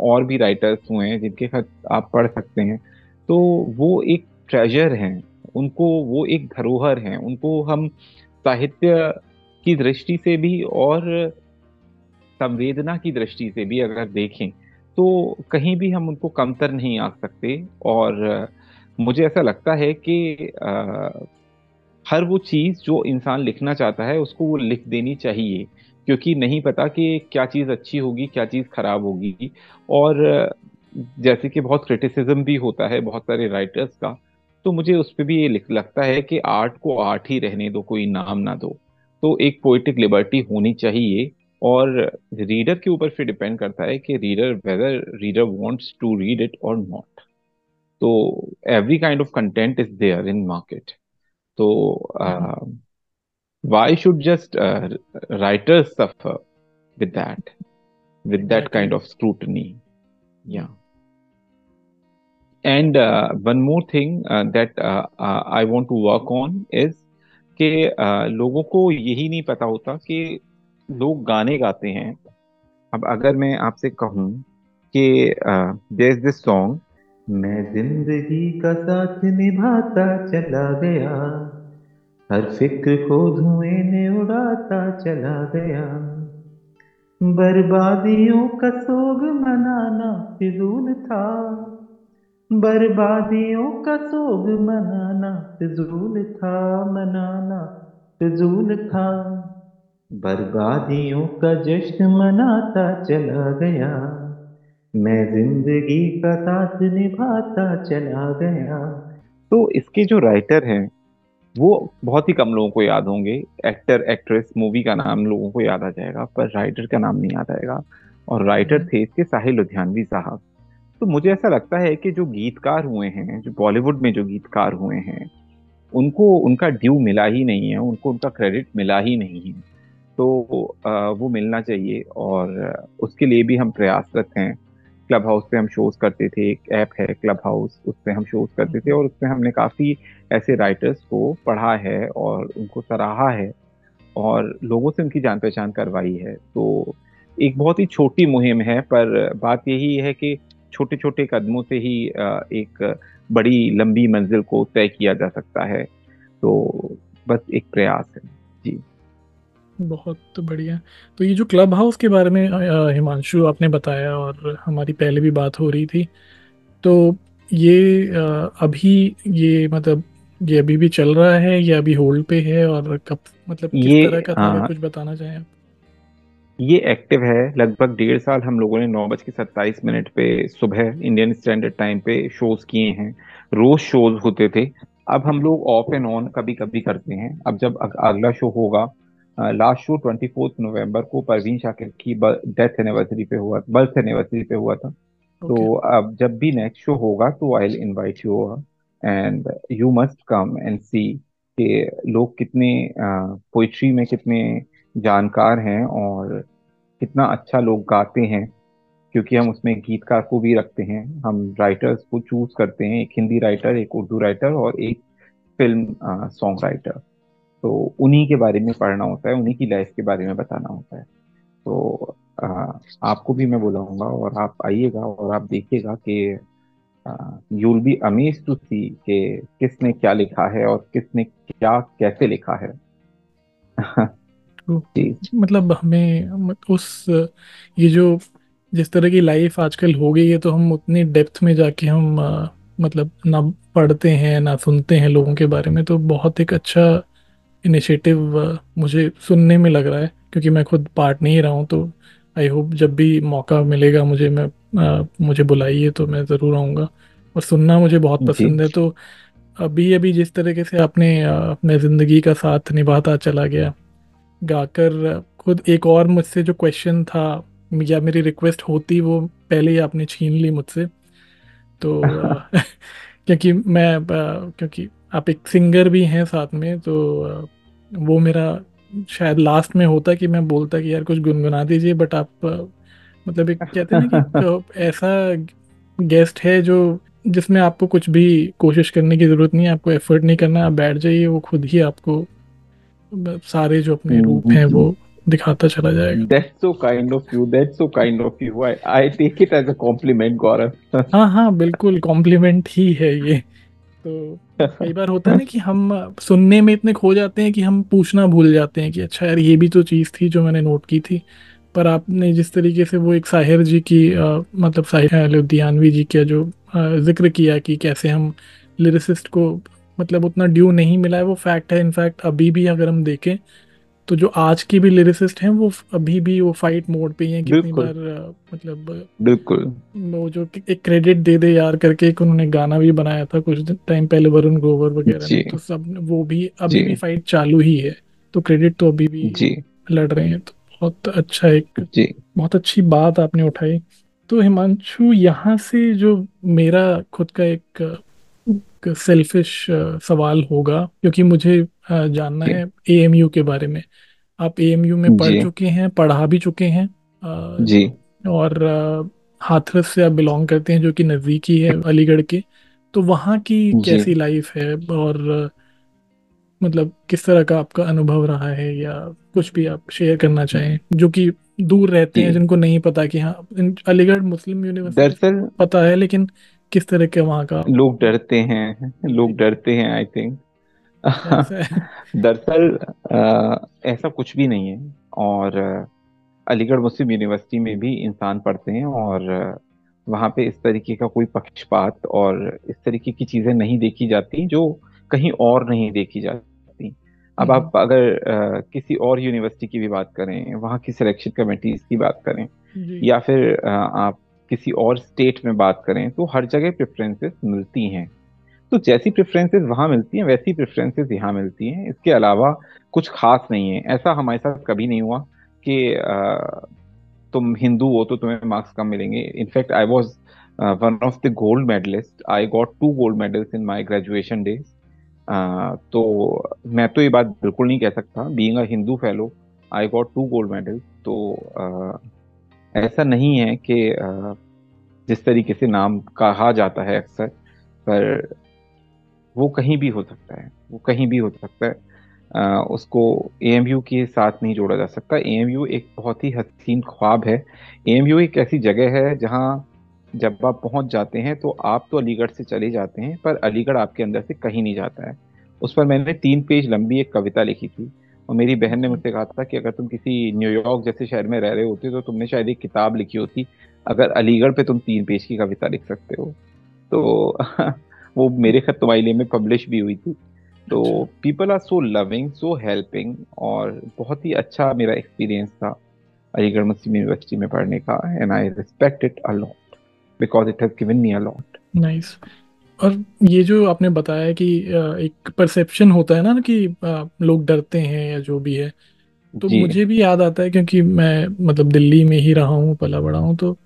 और भी राइटर्स हुए हैं जिनके खत आप पढ़ सकते हैं तो वो एक ट्रेजर हैं उनको वो एक धरोहर हैं उनको हम साहित्य की दृष्टि से भी और संवेदना की दृष्टि से भी अगर देखें तो कहीं भी हम उनको कमतर नहीं आ सकते। और मुझे ऐसा लगता है कि हर वो चीज़ जो इंसान लिखना चाहता है, उसको वो लिख देनी चाहिए, क्योंकि नहीं पता कि क्या चीज़ अच्छी होगी, क्या चीज़ खराब होगी। और जैसे कि बहुत क्रिटिसिज्म भी होता है बहुत सारे राइटर्स का तो मुझे उस पर भी ये लगता है कि आर्ट को आर्ट ही रहने दो, कोई नाम ना दो। तो एक पोइटिक लिबर्टी होनी चाहिए और रीडर के ऊपर फिर डिपेंड करता है कि reader whether reader wants to read it और नॉट तो every kind of content is there in market तो why should just writers suffer with that with that kind of scrutiny या and one more thing that I want to work on is के लोगों को यही नहीं पता होता कि लोग गाने गाते हैं। अब अगर मैं आपसे कहूँ कि देर इज़ दिस सॉन्ग मैं ज़िंदगी का साथ निभाता चला गया, हर फ़िक्र को धुएँ ने उड़ाता चला गया। बर्बादियों का सोग मनाना फिजूल था, बर्बादियों का सोग मनाना फिजूल था, मनाना फिजूल था। बर्बादियों का जश्न मनाता चला गया। मैं ज़िंदगी का साथ निभाता चला गया। तो इसके जो राइटर हैं वो बहुत ही कम लोगों को याद होंगे। एक्टर एक्ट्रेस मूवी का नाम लोगों को याद आ जाएगा पर राइटर का नाम नहीं याद आएगा। और राइटर हम्म। थे इसके साहिल लुधियानवी साहब। तो मुझे ऐसा लगता है कि जो गीतकार हुए हैं जो बॉलीवुड में जो गीतकार हुए हैं उनको उनका ड्यू मिला ही नहीं है उनको उनका क्रेडिट मिला ही नहीं है। तो वो मिलना चाहिए और उसके लिए भी हम प्रयासरत हैं। क्लब हाउस पे हम शोज़ करते थे, एक ऐप है क्लब हाउस उस पर हम शोज़ करते थे और उसमें हमने काफ़ी ऐसे राइटर्स को पढ़ा है और उनको सराहा है और लोगों से उनकी जान पहचान करवाई है। तो एक बहुत ही छोटी मुहिम है, पर बात यही है कि छोटे छोटे कदमों से ही एक बड़ी लंबी मंजिल को तय किया जा सकता है। तो बस एक प्रयास है। जी। बहुत बढ़िया। तो ये जो क्लब हाउस के बारे में हिमांशु आपने बताया और हमारी पहले भी बात हो रही थी तो ये अभी ये मतलब ये अभी भी चल रहा है या अभी होल्ड पे है और कब मतलब किस ये तरह का था? हाँ, कुछ बताना चाहें ये एक्टिव है। लगभग डेढ़ साल हम लोगों ने नौ बज के सत्ताईस मिनट पे सुबह इंडियन स्टैंडर्ड टाइम पे शोज़ किए हैं। रोज शोज़ होते थे। अब हम लोग ऑफ़ एंड ऑन कभी कभी करते हैं। अब जब अगला शो होगा last show twenty fourth November को परवीन शाकिर की डेथ एनिवर्सरी पे हुआ बर्थ एनिवर्सरी पे हुआ था। okay. तो अब जब भी नेक्स्ट शो होगा तो I invite you and you must come and see कि लोग कितने पोइट्री में कितने जानकार हैं और कितना अच्छा लोग गाते हैं क्योंकि हम उसमें गीतकार को भी रखते हैं। हम राइटर्स को चूज़ करते हैं एक हिंदी राइटर एक उर्दू राइटर और एक फ़िल्म सॉन्ग राइटर तो उन्हीं के बारे में पढ़ना होता है उन्हीं की लाइफ के बारे में बताना होता है। तो आ, आपको भी मैं बुलाऊँगा और आप आइएगा और आप देखिएगा कि you'll be amazed to see कि किसने क्या लिखा है और किसने क्या कैसे लिखा है। मतलब हमें उस ये जो जिस तरह की लाइफ आजकल हो गई है तो हम उतनी डेप्थ में जाके हम मतलब ना पढ़ते हैं ना सुनते हैं लोगों के बारे में तो बहुत एक अच्छा इनिशिएटिव मुझे सुनने में लग रहा है क्योंकि मैं खुद पार्ट नहीं रहा हूँ तो आई होप जब भी मौका मिलेगा मुझे मैं आ, मुझे बुलाइए तो मैं ज़रूर आऊँगा। और सुनना मुझे बहुत पसंद है तो अभी अभी जिस तरीके से आपने अपने ज़िंदगी का साथ निभाता चला गया गाकर खुद एक और मुझसे जो क्वेश्चन था या मेरी रिक्वेस्ट होती वो पहले ही आपने छीन ली मुझसे तो क्योंकि मैं क्योंकि आप एक सिंगर भी हैं साथ में तो वो मेरा शायद लास्ट में होता कि मैं बोलता कि यार कुछ गुनगुना दीजिए बट आप मतलब एक कहते हैं ना कि तो ऐसा गेस्ट है जो जिसमें आपको कुछ भी कोशिश करने की ज़रूरत नहीं है आपको एफर्ट नहीं करना आप बैठ जाइए वो खुद ही आपको सारे जो अपने रूप हैं वो दिखाता चला जाएगा That's so kind of you. That's so kind of you. I, I take it as a compliment, Gaurav. हाँ हाँ बिल्कुल कॉम्प्लीमेंट ही है ये तो कई बार होता है ना कि हम सुनने में इतने खो जाते हैं कि हम पूछना भूल जाते हैं कि अच्छा यार ये भी तो चीज़ थी जो मैंने नोट की थी। पर आपने जिस तरीके से वो एक साहिर जी की आ, मतलब साहिर लुधियानवी जी का जो ज़िक्र किया कि कैसे हम लिरिसिस्ट को मतलब उतना ड्यू नहीं मिला है वो फैक्ट है। इनफैक्ट अभी भी अगर हम देखें तो जो आज के भी लिरिसिस्ट हैं वो अभी भी वो फाइट मोड पे हैं कितनी बार मतलब बिल्कुल। वो जो एक क्रेडिट दे दे यार करके एक उन्होंने गाना भी बनाया था कुछ टाइम पहले वरुण ग्रोवर वगैरह तो सब वो भी अभी भी फाइट चालू ही है तो क्रेडिट तो अभी भी जी। लड़ रहे हैं तो बहुत अच्छा एक जी। बहुत अच्छी बात आपने उठाई। तो हिमांशु यहाँ से जो मेरा खुद का एक सेल्फिश सवाल होगा क्योंकि मुझे जानना है एएमयू के बारे में। आप एएमयू में पढ़ चुके हैं पढ़ा भी चुके हैं जी। और हाथरस से आप बिलोंग करते हैं जो कि नज़दीकी है अलीगढ़ के तो वहाँ की कैसी लाइफ है? और मतलब किस तरह का आपका अनुभव रहा है या कुछ भी आप शेयर करना चाहें जो कि दूर रहते हैं जिनको नहीं पता कि हाँ अलीगढ़ मुस्लिम यूनिवर्सिटी पता है लेकिन किस तरह के वहाँ का? लोग डरते हैं लोग डरते हैं आई थिंक दरअसल ऐसा कुछ भी नहीं है। और अलीगढ़ मुस्लिम यूनिवर्सिटी में भी इंसान पढ़ते हैं और वहाँ पे इस तरीके का कोई पक्षपात और इस तरीके की चीज़ें नहीं देखी जाती जो कहीं और नहीं देखी जाती। अब आप हम्म। अगर आ, किसी और यूनिवर्सिटी की भी बात करें वहाँ की सिलेक्शन कमेटीज की बात करें या फिर आ, आप किसी और स्टेट में बात करें तो हर जगह प्रेफरेंसेस मिलती हैं। तो जैसी प्रेफरेंसेस वहाँ मिलती हैं वैसी प्रेफरेंसेस यहाँ मिलती हैं। इसके अलावा कुछ खास नहीं है। ऐसा हमारे साथ कभी नहीं हुआ कि तुम हिंदू हो तो तुम्हें मार्क्स कम मिलेंगे। In fact I was one of the gold medalist I got two gold medals in my graduation days तो मैं तो ये बात बिल्कुल नहीं कह सकता। Being a Hindu fellow I got two gold medals तो uh, ऐसा नहीं है कि जिस तरीके से नाम कहा जाता है अक्सर, पर वो कहीं भी हो सकता है, वो कहीं भी हो सकता है। उसको एएमयू के साथ नहीं जोड़ा जा सकता। एएमयू एक बहुत ही हसीन ख्वाब है। एएमयू एक ऐसी जगह है जहाँ जब आप पहुँच जाते हैं तो आप तो अलीगढ़ से चले जाते हैं, पर अलीगढ़ आपके अंदर से कहीं नहीं जाता है। उस पर मैंने तीन पेज लंबी एक कविता लिखी थी। और मेरी बहन ने मुझसे कहा था कि अगर तुम किसी न्यूयॉर्क जैसे शहर में रह रहे होते तो तुमने शायद एक किताब लिखी होती अगर अलीगढ़ पे तुम तीन पेज की कविता लिख सकते हो। तो वो मेरे खत तुम्हारे लिए में पब्लिश भी हुई थी। तो people are so loving so helping और बहुत ही अच्छा मेरा एक्सपीरियंस था अलीगढ़ मुस्लिम यूनिवर्सिटी में पढ़ने का and I respect it a lot because it has given me a lot nice और ये जो आपने बताया कि एक परसेप्शन होता है ना कि लोग डरते हैं या जो भी है तो मुझे भी याद आता है क्योंकि मैं मतलब दिल्ली में ही रहा हूँ पला बड़ा हूँ तो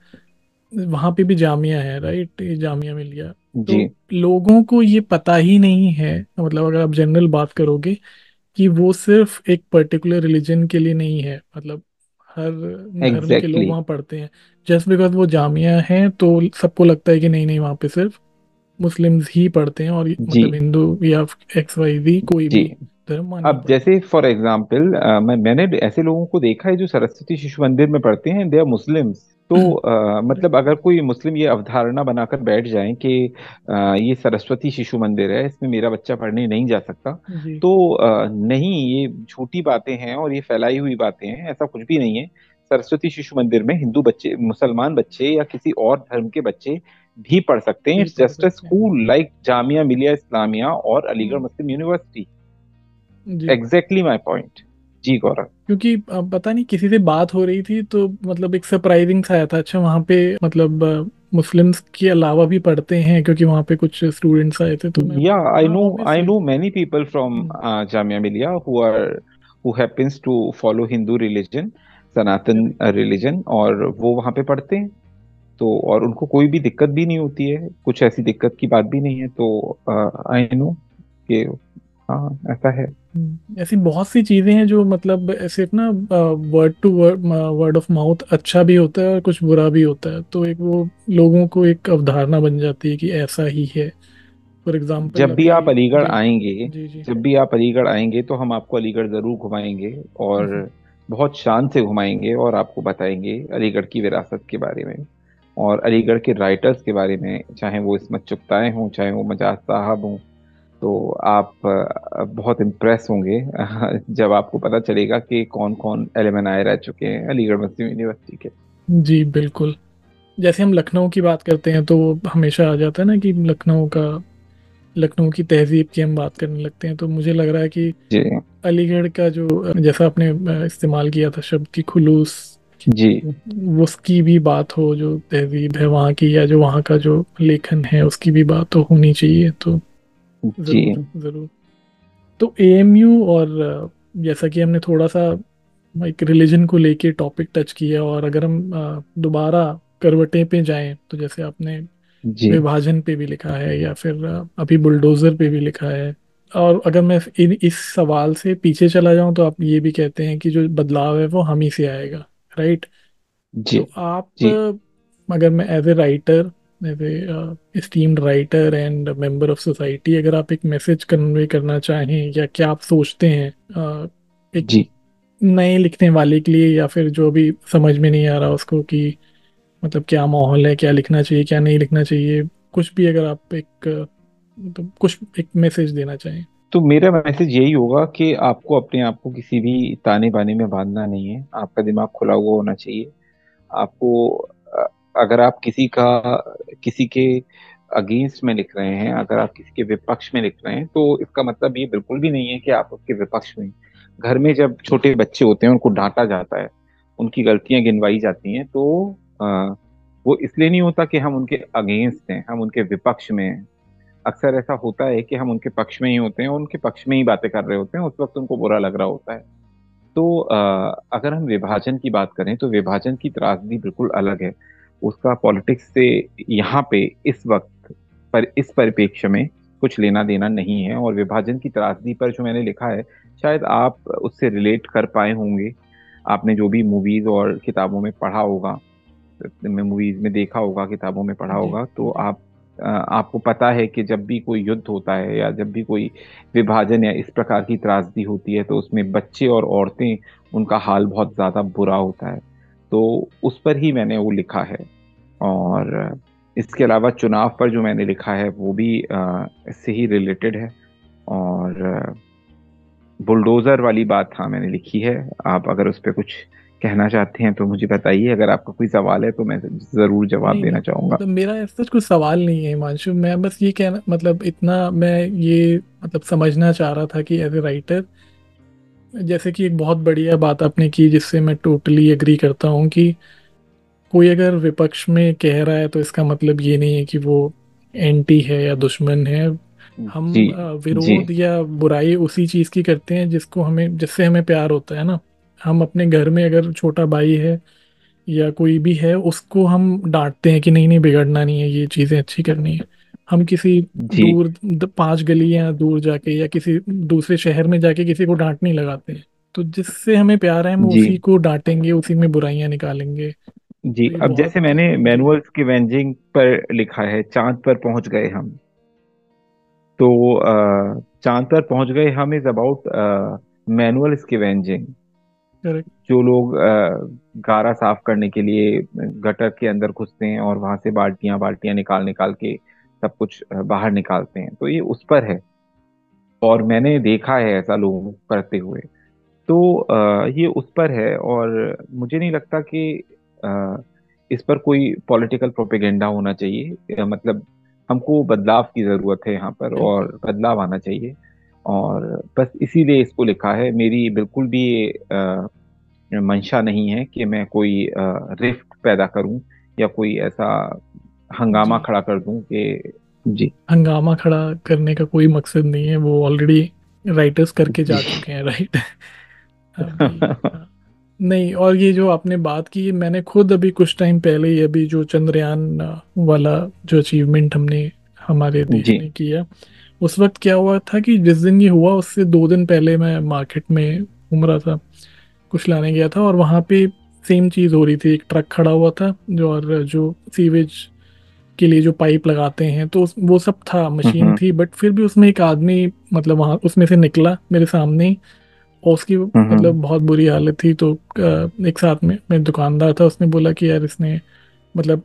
वहाँ पे भी जामिया है राइट जामिया मिलिया तो लोगों को ये पता ही नहीं है मतलब अगर आप जनरल बात करोगे कि वो सिर्फ़ एक पर्टिकुलर रिलीजन के लिए नहीं है मतलब हर धर्म के लोग वहाँ पढ़ते हैं। जस्ट बिकॉज़ वो जामिया है तो सबको लगता है कि नहीं नहीं वहाँ पे सिर्फ़ मुस्लिम्स ही पढ़ते हैं और मतलब हिंदू या एक्स वाई जी कोई भी धर्म अब जैसे फॉर एग्ज़ाम्पल मैं मैंने ऐसे लोगों को देखा है जो सरस्वती शिशु मंदिर में पढ़ते हैं दे आर मुस्लिम्स तो आ, मतलब अगर कोई मुस्लिम ये अवधारणा बनाकर बैठ जाए कि ये सरस्वती शिशु मंदिर है इसमें मेरा बच्चा पढ़ने नहीं जा सकता तो आ, नहीं ये झूठी बातें हैं और ये फैलाई हुई बातें हैं ऐसा कुछ भी नहीं है। सरस्वती शिशु मंदिर में हिंदू बच्चे मुसलमान बच्चे या किसी और धर्म के बच्चे भी पढ़ सकते हैं। It's just a school like Jamia Millia Islamia और Aligarh. Muslim university exactly my point ji Gaurav. क्योंकि पता नहीं किसी से बात हो रही थी तो मतलब एक सरप्राइजिंग सा आया था। अच्छा वहाँ पे मतलब मुस्लिम्स के अलावा भी पढ़ते हैं क्योंकि वहाँ पे कुछ स्टूडेंट्स आए थे तो या I know I know many people from Jamia Millia who are who happens to follow Hindu religion Sanatan religion और वो वहाँ पे पढ़ते हैं। तो और उनको कोई भी दिक्कत भी नहीं होती है। कुछ ऐसी दिक्कत की बात भी नहीं है तो आई नो कि हाँ ऐसा है। हम्म, ऐसी बहुत सी चीज़ें हैं जो मतलब सिर्फ़ ना word to word word of mouth अच्छा भी होता है और कुछ बुरा भी होता है। तो एक वो लोगों को एक अवधारणा बन जाती है कि ऐसा ही है। फॉर एग्ज़ाम्पल जब भी आप अलीगढ़ आएँगे जी जी जब भी आप अलीगढ़ आएँगे तो हम आपको अलीगढ़ ज़रूर घुमाएँगे और हम्म, बहुत शान से घुमाएँगे और आपको बताएँगे अलीगढ़ की विरासत के बारे में। और अलीगढ़ के राइटर्स के बारे में चाहे वो इसमत चुगताई हों चाहे वो मजाज साहब हों तो आप बहुत इम्प्रेस होंगे जब आपको पता चलेगा कि कौन कौन एलमनाई रह चुके हैं अलीगढ़ मुस्लिम यूनिवर्सिटी के। जी बिल्कुल। जैसे हम लखनऊ की बात करते हैं तो हमेशा आ जाता है ना कि लखनऊ का लखनऊ की तहजीब की हम बात करने लगते हैं तो मुझे लग रहा है कि अलीगढ़ का जो जैसा आपने इस्तेमाल किया था शब्द की खुलूस जी। उसकी भी बात हो जो तहजीब है वहाँ की या जो वहाँ का जो लेखन है उसकी भी बात तो होनी चाहिए तो जी। ज़रूर तो एएमयू और जैसा कि हमने थोड़ा सा एक रिलीजन को लेके टॉपिक टच किया और अगर हम दोबारा करवटें पे जाएँ तो जैसे आपने विभाजन पे भी लिखा है या फिर अभी बुलडोजर पे भी लिखा है और अगर मैं इन इस सवाल से पीछे चला जाऊँ तो आप ये भी कहते हैं कि जो बदलाव है वो हम ही से आएगा। राइट? जी। तो आप जी। अगर मैं as a writer as a esteemed writer and member of society अगर आप एक मैसेज कन्वे करना चाहें या क्या आप सोचते हैं अ, एक जी। नए लिखने वाले के लिए या फिर जो भी समझ में नहीं आ रहा उसको कि मतलब क्या माहौल है क्या लिखना चाहिए क्या नहीं लिखना चाहिए कुछ भी अगर आप एक मतलब कुछ एक मैसेज देना चाहें। तो मेरा मैसेज यही होगा कि आपको अपने आप को किसी भी ताने बाने में बांधना नहीं है। आपका दिमाग खुला हुआ होना चाहिए। आपको अगर आप किसी का किसी के अगेंस्ट में लिख रहे हैं अगर आप किसी के विपक्ष में लिख रहे हैं तो इसका मतलब ये बिल्कुल भी नहीं है कि आप उसके विपक्ष में घर में जब छोटे बच्चे होते हैं उनको डांटा जाता है उनकी गलतियाँ गिनवाई जाती हैं तो अ, वो इसलिए नहीं होता कि हम उनके अगेंस्ट हैं हम उनके विपक्ष में हैं। अक्सर ऐसा होता है कि हम उनके पक्ष में ही होते हैं उनके पक्ष में ही बातें कर रहे होते हैं उस वक्त उनको बुरा लग रहा होता है। तो अगर हम विभाजन की बात करें तो विभाजन की त्रासदी बिल्कुल अलग है। उसका पॉलिटिक्स से यहाँ पे इस वक्त पर इस परिप्रेक्ष्य में कुछ लेना देना नहीं है और विभाजन की त्रासदी पर जो मैंने लिखा है शायद आप उससे रिलेट कर पाए होंगे। आपने जो भी मूवीज़ और किताबों में पढ़ा होगा में मूवीज़ में देखा होगा किताबों में पढ़ा होगा तो आप आपको पता है कि जब भी कोई युद्ध होता है या जब भी कोई विभाजन या इस प्रकार की त्रासदी होती है तो उसमें बच्चे और औरतें, उनका हाल बहुत ज़्यादा बुरा होता है। तो उस पर ही मैंने वो लिखा है। और इसके अलावा चुनाव पर जो मैंने लिखा है, वो भी इससे ही रिलेटेड है। और बुलडोजर वाली बात हाँ मैंने लिखी है। आप अगर उस पर कुछ कहना चाहते हैं तो मुझे बताइए अगर आपका कोई सवाल है तो मैं ज़रूर जवाब देना चाहूँगा। मतलब मेरा ऐसा कुछ सवाल नहीं है हिमांशु। मैं बस ये कहना मतलब इतना मैं ये मतलब समझना चाह रहा था कि एज ए राइटर जैसे कि एक बहुत बढ़िया बात आपने की जिससे मैं टोटली एग्री करता हूँ कि कोई अगर विपक्ष में कह रहा है तो इसका मतलब ये नहीं है कि वो एंटी है या दुश्मन है। हम विरोध या बुराई उसी चीज़ की करते हैं जिसको हमें जिससे हमें प्यार होता है ना। हम अपने घर में अगर छोटा भाई है या कोई भी है उसको हम डांटते हैं कि नहीं नहीं बिगड़ना नहीं है ये चीज़ें अच्छी करनी है। हम किसी दूर पाँच गलियाँ दूर जाके या किसी दूसरे शहर में जाके किसी को डांट नहीं लगाते हैं। तो जिससे हमें प्यार है हम उसी को डांटेंगे उसी में बुराइयाँ निकालेंगे। जी तो अब जैसे मैंने मैनुअल स्कैवेंजिंग पर लिखा है चाँद पर पहुँच गए हम। तो चाँद पर पहुँच गए हम इज़ अबाउट मैनुअल स्कैवेंजिंग जो लोग गारा साफ़ करने के लिए गटर के अंदर घुसते हैं और वहाँ से बाल्टियाँ बाल्टियाँ निकाल निकाल के सब कुछ बाहर निकालते हैं। तो ये उस पर है। और मैंने देखा है ऐसा लोगों को करते हुए। तो ये उस पर है और मुझे नहीं लगता कि इस पर कोई पॉलिटिकल प्रोपेगेंडा होना चाहिए। मतलब हमको बदलाव की ज़रूरत है यहाँ पर और बदलाव आना चाहिए। और बस इसीलिए इसको लिखा है। मेरी बिल्कुल भी मंशा नहीं है कि मैं कोई रिफ्ट पैदा करूँ या कोई ऐसा हंगामा खड़ा कर दूँ कि जी। हंगामा खड़ा करने का कोई मकसद नहीं है। वो ऑलरेडी राइटर्स करके जा चुके हैं राइट। नहीं और ये जो आपने बात की मैंने खुद अभी कुछ टाइम पहले ही अभी जो चंद्रयान वाला जो अचीवमेंट हमने हमारे देश ने किया उस वक्त क्या हुआ था कि जिस दिन ये हुआ उससे दो दिन पहले मैं मार्केट में घूम रहा था कुछ लाने गया था और वहाँ पे सेम चीज़ हो रही थी। एक ट्रक खड़ा हुआ था जो और जो सीवेज के लिए जो पाइप लगाते हैं तो वो सब था मशीन थी बट फिर भी उसमें एक आदमी मतलब वहाँ उसमें से निकला मेरे सामने और उसकी मतलब बहुत बुरी हालत थी। तो एक साथ में मैं दुकानदार था उसने बोला कि यार इसने मतलब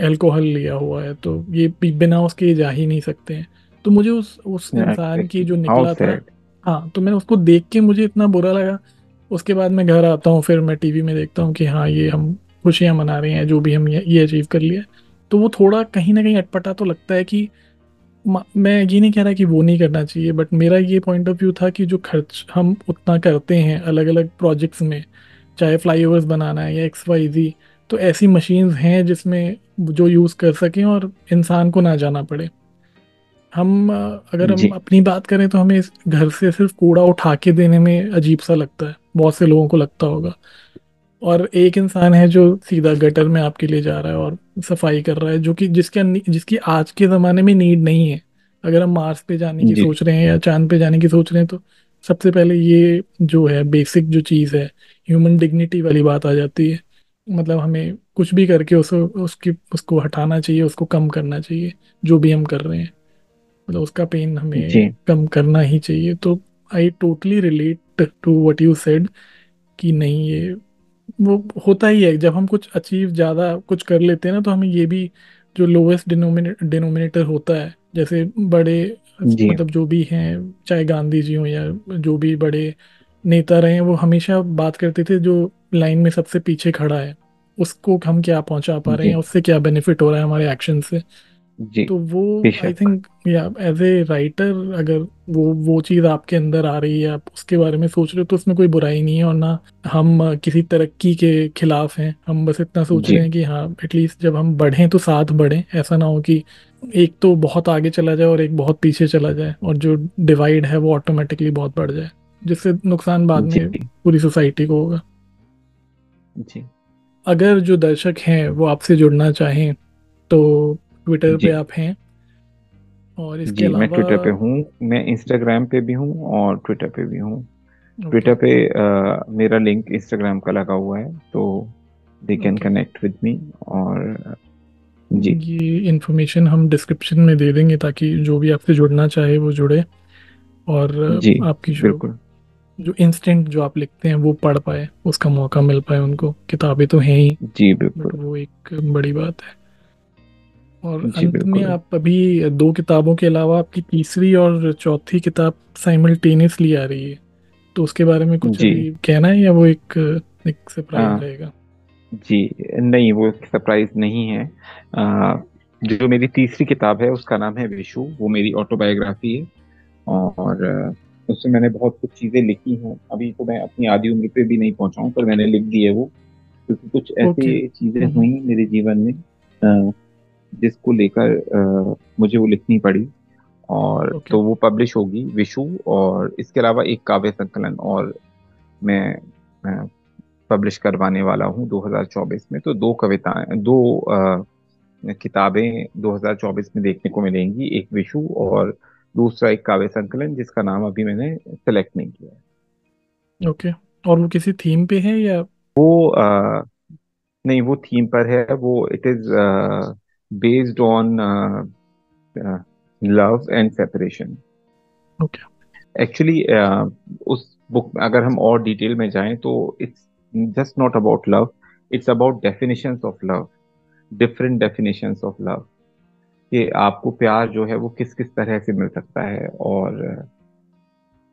एल्कोहल लिया हुआ है तो ये बिना उसके जा ही नहीं सकते हैं। तो मुझे उस उस इंसान की जो निकला था हाँ तो मैंने उसको देख के मुझे इतना बुरा लगा। उसके बाद मैं घर आता हूँ फिर मैं टीवी में देखता हूँ कि हाँ ये हम खुशियाँ मना रहे हैं जो भी हम ये, ये अचीव कर लिया। तो वो थोड़ा कहीं ना कहीं अटपटा तो लगता है कि मैं ये नहीं कह रहा कि वो नहीं करना चाहिए बट मेरा ये पॉइंट ऑफ़ व्यू था कि जो खर्च हम उतना करते हैं अलग अलग प्रोजेक्ट्स में चाहे फ्लाई बनाना है या एक्स वाई जी तो ऐसी मशीन्स हैं जिसमें जो यूज़ कर सकें और इंसान को ना जाना पड़े। हम अगर हम अपनी बात करें तो हमें घर से सिर्फ़ कूड़ा उठा के देने में अजीब सा लगता है। बहुत से लोगों को लगता होगा। और एक इंसान है जो सीधा गटर में आपके लिए जा रहा है और सफ़ाई कर रहा है जो कि जिसके जिसकी आज के ज़माने में नीड नहीं है। अगर हम मार्स पे जाने की सोच रहे हैं या चाँद पे जाने की सोच रहे हैं तो सबसे पहले ये जो है बेसिक जो चीज़ है ह्यूमन डिग्निटी वाली बात आ जाती है। मतलब हमें कुछ भी करके उसको उसकी उसको हटाना चाहिए उसको कम करना चाहिए जो भी हम कर रहे हैं। मतलब उसका पेन हमें कम करना ही चाहिए। तो I totally relate to what you said कि नहीं ये वो होता ही है। जब हम कुछ अचीव ज़्यादा कुछ कर लेते हैं ना तो हमें ये भी जो लोवेस्ट डिनोमिनेटर होता है जैसे बड़े मतलब जो भी हैं चाहे गांधी जी हो या जो भी बड़े नेता रहे हैं वो हमेशा बात करते थे जो लाइन में सबसे पीछे खड़ा है उसको हम क्या पहुँचा पा रहे हैं उससे क्या बेनिफिट हो रहा है हमारे एक्शन से? तो वो आई थिंक या एज ए राइटर अगर वो वो चीज़ आपके अंदर आ रही है आप उसके बारे में सोच रहे हो तो उसमें कोई बुराई नहीं है और ना हम किसी तरक्की के खिलाफ हैं। हम बस इतना सोच रहे हैं कि हाँ एटलीस्ट जब हम बढ़ें तो साथ बढ़ें। ऐसा ना हो कि एक तो बहुत आगे चला जाए और एक बहुत पीछे चला जाए और जो डिवाइड है वो ऑटोमेटिकली बहुत बढ़ जाए जिससे नुकसान बाद में पूरी सोसाइटी को होगा। जी। अगर जो दर्शक हैं वो आपसे जुड़ना चाहें तो ट्विटर पे आप हैं। और इसके अलावा मैं ट्विटर पे हूँ मैं इंस्टाग्राम पे भी हूँ और ट्विटर पे भी हूँ। ट्विटर पे आ, मेरा लिंक इंस्टाग्राम का लगा हुआ है तो they can connect with me और जी। ये इन्फॉर्मेशन हम डिस्क्रिप्शन में दे देंगे ताकि जो भी आपसे जुड़ना चाहे वो जुड़े और जी आपकी जो बिल्कुल। जो इंस्टेंट जो आप लिखते हैं वो पढ़ पाए उसका मौका मिल पाए उनको। किताबें तो हैं ही जी बिल्कुल। वो एक बड़ी बात है। और अंत में आप अभी दो किताबों के अलावा आपकी तीसरी और चौथी किताब साइमल्टेनियसली आ रही है। तो उसके बारे में कुछ कहना है या वो एक एक सरप्राइज़ हाँ। रहेगा? जी नहीं वो सरप्राइज़ नहीं है। आ, जो मेरी तीसरी किताब है उसका नाम है विशु वो मेरी ऑटोबायोग्राफी है। और उसमें मैंने बहुत कुछ चीज़ें लिखी हैं। अभी तो मैं अपनी आदि उम्र पे भी नहीं पहुँचा हूँ पर मैंने लिख दी है वो क्योंकि कुछ ऐसी चीज़ें हम्म। हुई मेरे जीवन में। जिसको लेकर मुझे वो लिखनी पड़ी और okay. तो वो पब्लिश होगी विशु और इसके अलावा एक काव्य संकलन और मैं, मैं पब्लिश करवाने वाला हूँ 2024 में तो दो कविताएँ दो किताबें 2024 में देखने को मिलेंगी एक विशु और दूसरा एक काव्य संकलन जिसका नाम अभी मैंने सेलेक्ट नहीं किया है ओके okay. और वो किसी थीम पे है या वो आ, नहीं वो थीम पर है वो it is based on uh, uh, love and separation. Okay. Actually, uh, उस बुक अगर हम और डिटेल में जाएँ तो it's just not about love it's about definitions of love different definitions of love कि आपको प्यार जो है वो किस किस तरह से मिल सकता है और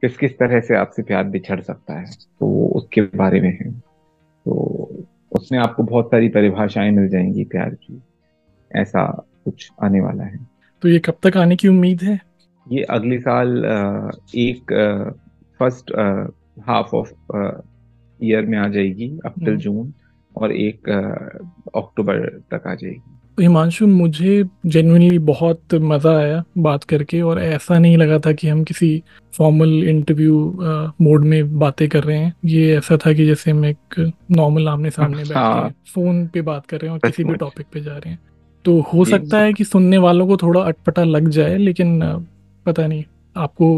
किस किस तरह से आपसे प्यार बिछड़ सकता है। तो उसके बारे में है। तो उसमें आपको बहुत सारी परिभाषाएँ मिल जाएँगी प्यार की। ऐसा कुछ आने वाला है। तो ये कब तक आने की उम्मीद है? ये अगले साल एक फ़र्स्ट हाफ़ ऑफ़ ईयर में आ जाएगी अप्रैल हम्म। जून और एक अक्टूबर तक आ जाएगी। तो हिमांशु मुझे जेनुइनली बहुत मज़ा आया बात करके और ऐसा नहीं लगा था कि हम किसी फॉर्मल इंटरव्यू मोड में बातें कर रहे हैं। ये ऐसा था कि जैसे हम एक नॉर्मल आमने सामने बैठ के फ़ोन हाँ। पे बात कर रहे हैं और किसी भी टॉपिक पे जा रहे हैं। तो हो सकता है कि सुनने वालों को थोड़ा अटपटा लग जाए लेकिन पता नहीं आपको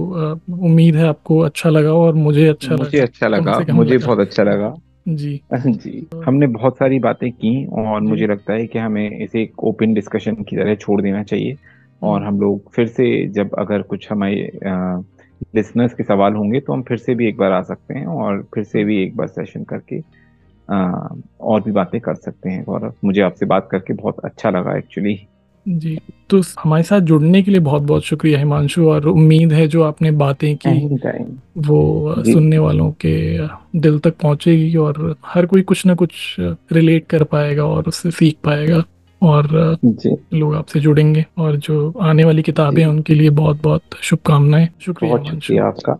उम्मीद है आपको अच्छा लगा और मुझे अच्छा मुझे लगा अच्छा लगा मुझे लगा। बहुत अच्छा लगा जी जी हमने बहुत सारी बातें की और मुझे लगता है कि हमें इसे एक ओपन डिस्कशन की तरह छोड़ देना चाहिए और। हम लोग फिर से जब अगर कुछ हमारे लिसनर्स के सवाल होंगे तो हम फिर से भी एक बार आ सकते हैं और फिर से भी एक बार सेशन करके और भी बातें कर सकते हैं। और मुझे आपसे बात करके बहुत अच्छा लगा एक्चुअली जी तो हमारे साथ जुड़ने के लिए बहुत बहुत शुक्रिया हिमांशु और उम्मीद है जो आपने बातें की वो सुनने वालों के दिल तक पहुंचेगी और हर कोई कुछ ना कुछ रिलेट कर पाएगा और उससे सीख पाएगा। और लोग आपसे जुड़ेंगे और जो आने वाली किताबें हैं उनके लिए बहुत बहुत शुभकामनाएँ। शुक्रिया आपका।